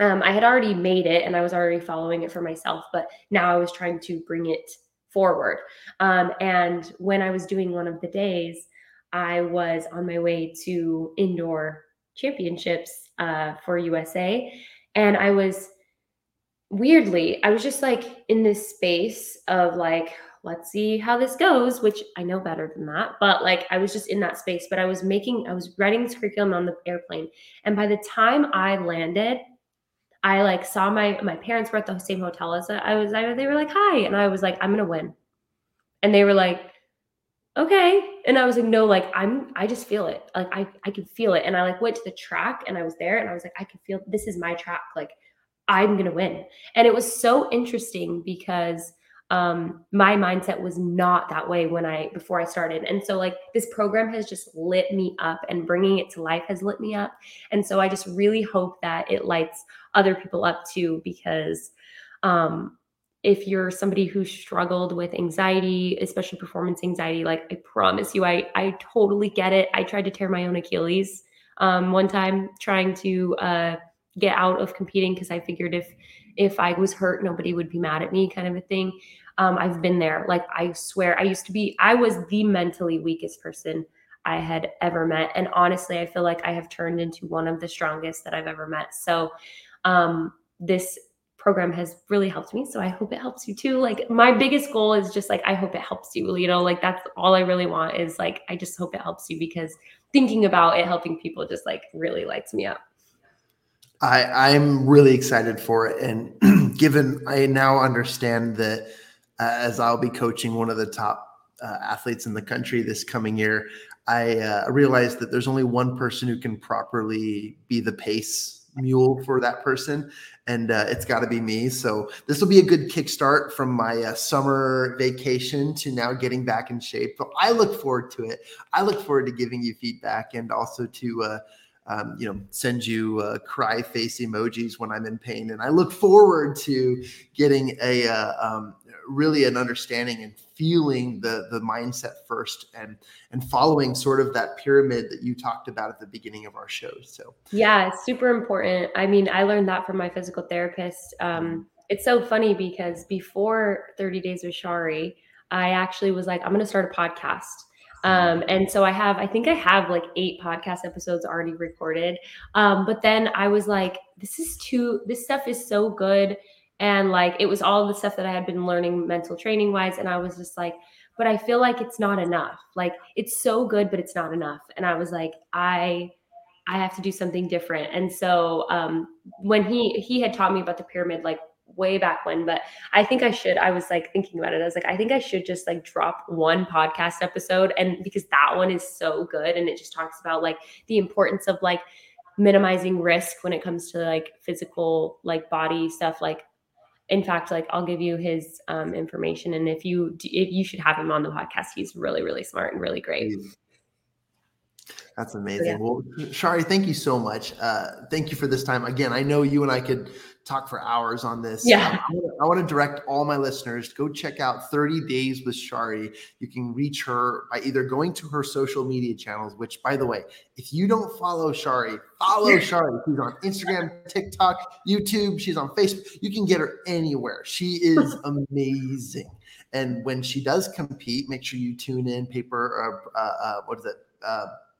um, I had already made it and I was already following it for myself, but now I was trying to bring it forward. Um, and when I was doing one of the days, I was on my way to indoor championships uh, for USA, and I was weirdly, I was just like in this space of like, let's see how this goes, which I know better than that. But like, I was just in that space, but I was making, I was writing this curriculum on the airplane. And by the time I landed, I like saw my, my parents were at the same hotel as I was, I, they were like, hi. And I was like, I'm going to win. And they were like, okay. And I was like, no, like I'm, I just feel it. Like I, I can feel it. And I like went to the track and I was there and I was like, I can feel this is my track. Like I'm going to win. And it was so interesting because um, my mindset was not that way when I before I started. And so like this program has just lit me up and bringing it to life has lit me up. And so I just really hope that it lights other people up too because um, if you're somebody who struggled with anxiety, especially performance anxiety, like I promise you, I I totally get it. I tried to tear my own Achilles um, one time trying to uh, get out of competing because I figured if if I was hurt, nobody would be mad at me, kind of a thing. Um, I've been there. Like I swear, I used to be. I was the mentally weakest person I had ever met, and honestly, I feel like I have turned into one of the strongest that I've ever met. So, um, this program has really helped me. So I hope it helps you too. Like my biggest goal is just like I hope it helps you. You know, like that's all I really want is like I just hope it helps you because thinking about it helping people just like really lights me up. I, I'm really excited for it. And given I now understand that uh, as I'll be coaching one of the top uh, athletes in the country this coming year, I uh, realized that there's only one person who can properly be the pace mule for that person and uh, it's got to be me. So this will be a good kickstart from my uh, summer vacation to now getting back in shape. But i look forward to it. I look forward to giving you feedback and also to uh, um, you know, send you uh, cry face emojis when I'm in pain. And I look forward to getting a uh, um, really an understanding and feeling the the mindset first and and following sort of that pyramid that you talked about at the beginning of our show. So yeah, it's super important. I mean, I learned that from my physical therapist. Um, it's so funny because before 30 Days with Shari, I actually was like, I'm going to start a podcast. Um, and so I have, I think I have like eight podcast episodes already recorded. Um, but then I was like, this is too, this stuff is so good. And like, it was all the stuff that I had been learning mental training wise. And I was just like, but I feel like it's not enough. Like, it's so good, but it's not enough. And I was like, I, I have to do something different. And so um, when he he had taught me about the pyramid like way back when, but I think I should. I was like thinking about it. I was like, I think I should just like drop one podcast episode. And because that one is so good and it just talks about like the importance of like minimizing risk when it comes to like physical, like body stuff. Like, in fact, like I'll give you his um, information. And if you, if you should have him on the podcast, he's really, really smart and really great. That's amazing. Yeah. Well, Shari, thank you so much. Uh, thank you for this time. Again, I know you and I could talk for hours on this. Yeah. Um, I, want to direct all my listeners to go check out 30 Days with Shari. You can reach her by either going to her social media channels, which, by the way, if you don't follow Shari, follow Shari. She's on Instagram, TikTok, YouTube. She's on Facebook. You can get her anywhere. She is amazing. And when she does compete, make sure you tune in. Paper, uh, uh, uh what is it?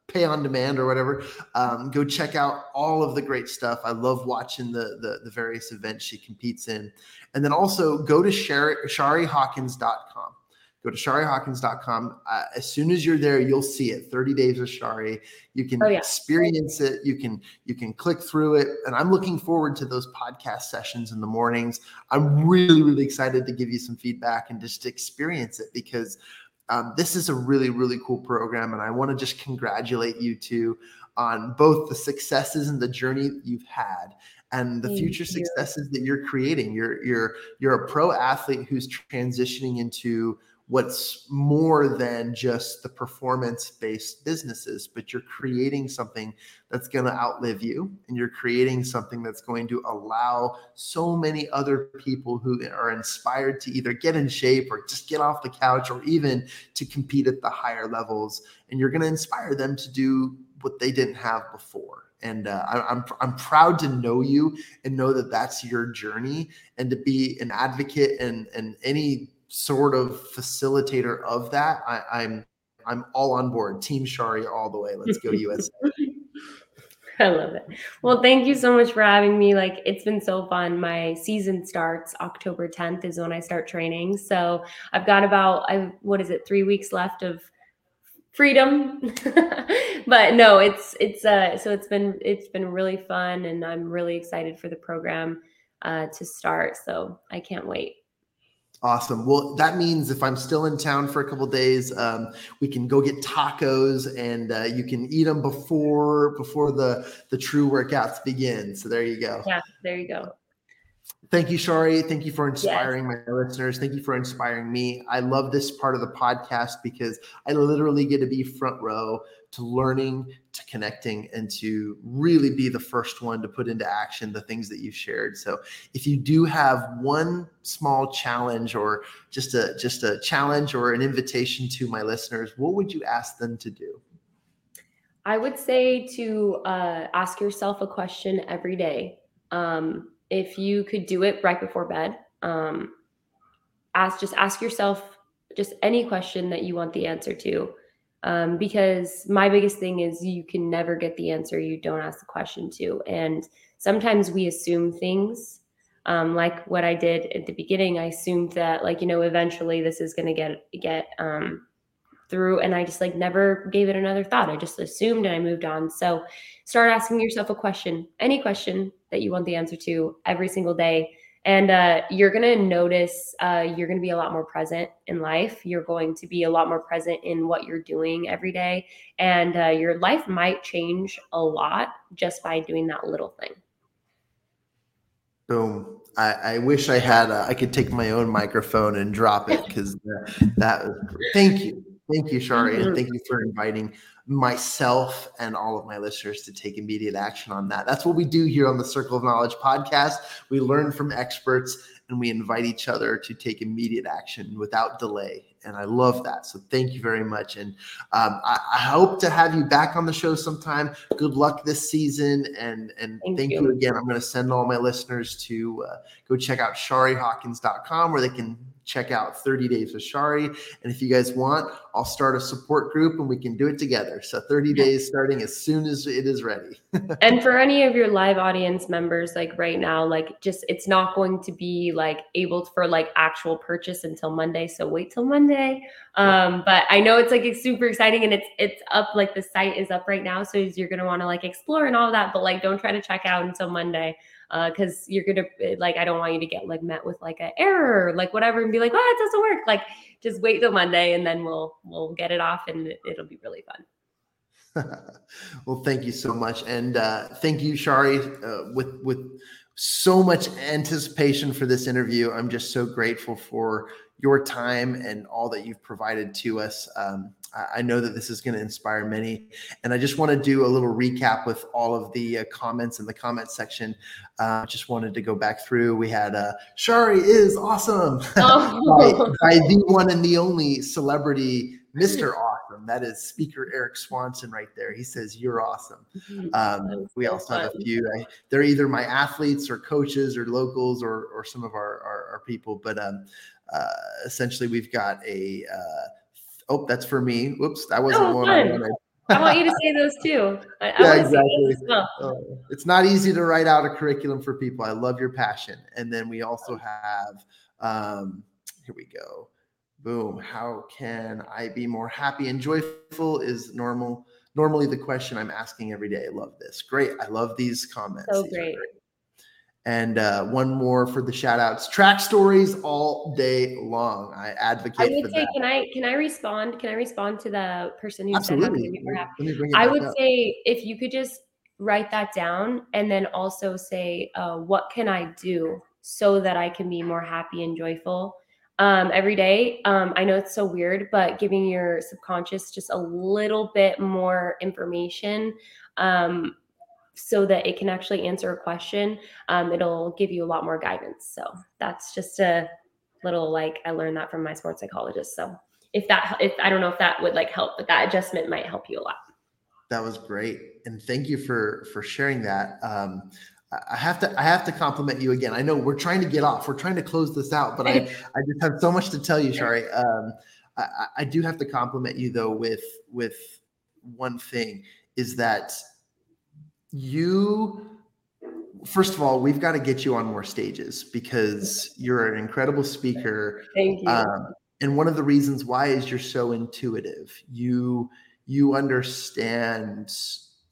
Pay on demand or whatever. Um, go check out all of the great stuff. I love watching the, the, the various events she competes in. And then also go to Shari, sharihawkins.com. Go to sharihawkins.com. Uh, as soon as you're there, you'll see it. 30 days of Shari. You can oh, yeah. experience it. You can you can click through it. And I'm looking forward to those podcast sessions in the mornings. I'm really, really excited to give you some feedback and just experience it because um, this is a really, really cool program. And I want to just congratulate you two on both the successes and the journey you've had and the Thank future you. successes that you're creating. You're you're you're a pro athlete who's transitioning into what's more than just the performance based businesses, but you're creating something that's going to outlive you and you're creating something that's going to allow so many other people who are inspired to either get in shape or just get off the couch or even to compete at the higher levels. And you're going to inspire them to do what they didn't have before. And uh, I, I'm I'm proud to know you and know that that's your journey, and to be an advocate and and any sort of facilitator of that, I, I'm I'm all on board. Team Shari all the way. Let's go USA. I love it. Well, thank you so much for having me. Like, it's been so fun. My season starts October 10th is when I start training. So I've got about I what is it, three weeks left of freedom. but no, it's it's uh so it's been it's been really fun and I'm really excited for the program uh to start. So I can't wait. Awesome. Well, that means if I'm still in town for a couple days, um, we can go get tacos, and uh, you can eat them before before the the true workouts begin. So there you go. Yeah, there you go. Thank you, Shari. Thank you for inspiring yes. my listeners. Thank you for inspiring me. I love this part of the podcast because I literally get to be front row to learning, to connecting, and to really be the first one to put into action the things that you've shared. So if you do have one small challenge or just a just a challenge or an invitation to my listeners, what would you ask them to do? I would say to uh, ask yourself a question every day. Um, if you could do it right before bed, um, ask just ask yourself just any question that you want the answer to um, because my biggest thing is you can never get the answer you don't ask the question to. And sometimes we assume things. Um, like what i did at the beginning i assumed that like you know eventually this is going to get get um, through and i just like never gave it another thought. I just assumed and i moved on. So start asking yourself a question any question that you want the answer to every single day and uh, you're going to notice uh, you're going to be a lot more present in life you're going to be a lot more present in what you're doing every day and uh, your life might change a lot just by doing that little thing boom I, I wish I had. A, I could take my own microphone and drop it because that, that was. Thank you, Thank you, Shari, mm-hmm. and thank you for inviting myself and all of my listeners to take immediate action on that. That's what we do here on the Circle of Knowledge podcast. We learn from experts and we invite each other to take immediate action without delay. And I love that. So thank you very much. And um, I, I, hope to have you back on the show sometime. Good luck this season. And, and thank, thank you. you. again. I'm going to send all my listeners to uh, go check out sharihawkins.com where they can check out 30 Days with Shari. And if you guys want, I'll start a support group and we can do it together. So 30 days starting as soon as it is ready. and for any of your live audience members, like right now, like just it's not going to be like able for like actual purchase until Monday. So wait till Monday. Um, but I know it's like it's super exciting and it's it's up like the site is up right now. So you're gonna want to like explore and all that, but like don't try to check out until Monday because uh, you're gonna eh, like I don't want you to get like met with like an error, like whatever, and be like, oh, it doesn't work. Like just wait till Monday and then we'll we'll get it off and it'll be really fun. well, thank you so much, and uh, thank you, Shari, uh, with with so much anticipation for this interview. I'm just so grateful for your time and all that you've provided to us. Um, I know that this is going to inspire many. And I just want to do a little recap with all of the uh, comments in the comment section. Uh, just wanted to go back through. We had uh, Shari is awesome oh. by, by, the one and the only celebrity, Mr. Awesome. That is Speaker Eric Swanson right there. He says, You're awesome. Um, we also have a few. I, they're either my athletes or coaches or locals or, or some of our, our, our people. But um, uh, essentially, we've got a uh, oh, that's for me. Whoops, that wasn't oh, one I wanted. I want you to say those too. I, yeah, I exactly. Well. Uh, it's not easy to write out a curriculum for people. I love your passion. And then we also have, um, here we go. Boom. How can I be more happy and joyful? Is normal normally the question I'm asking every day. I love this. Great. I love these comments. So these great. And uh, one more for the shout outs. Track stories all day long. I advocate I would for say, that. Can I can I respond? Can I respond to the person who Absolutely. said I would up. say if you could just write that down and then also say, uh, what can I do so that I can be more happy and joyful um, every day? Um, I know it's so weird, but giving your subconscious just a little bit more information um, so that it can actually answer a question, um, it'll give you a lot more guidance. So that's just a little like I learned that from my sports psychologist. So if that if I don't know if that would like help, but that adjustment might help you a lot. That was great, and thank you for for sharing that. Um, I have to I have to compliment you again. I know we're trying to get off. We're trying to close this out, but I I just have so much to tell you, Shari. Um, I, I do have to compliment you though with with one thing is that you first of all, we've got to get you on more stages because you're an incredible speaker. Thank you. Um, and one of the reasons why is you're so intuitive. You you understand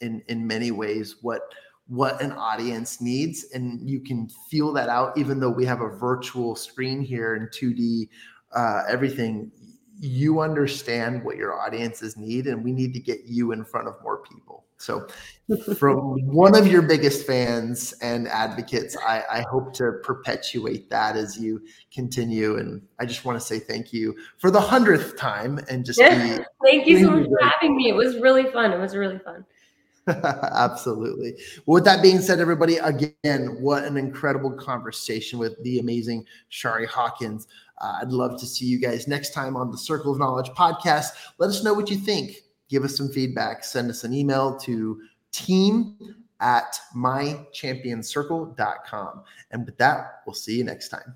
in in many ways what what an audience needs and you can feel that out even though we have a virtual screen here in 2d uh, everything you understand what your audiences need and we need to get you in front of more people. So from one of your biggest fans and advocates I, I, hope to perpetuate that as you continue and i just want to say thank you for the hundredth time and just yeah. be, thank you so much for having me. It was really fun. It was really fun Absolutely. Well, with that being said, everybody, again, what an incredible conversation with the amazing Shari Hawkins. Uh, I'd love to see you guys next time on the Circle of Knowledge podcast. Let us know what you think. Give us some feedback. Send us an email to team at mychampioncircle.com. And with that, we'll see you next time.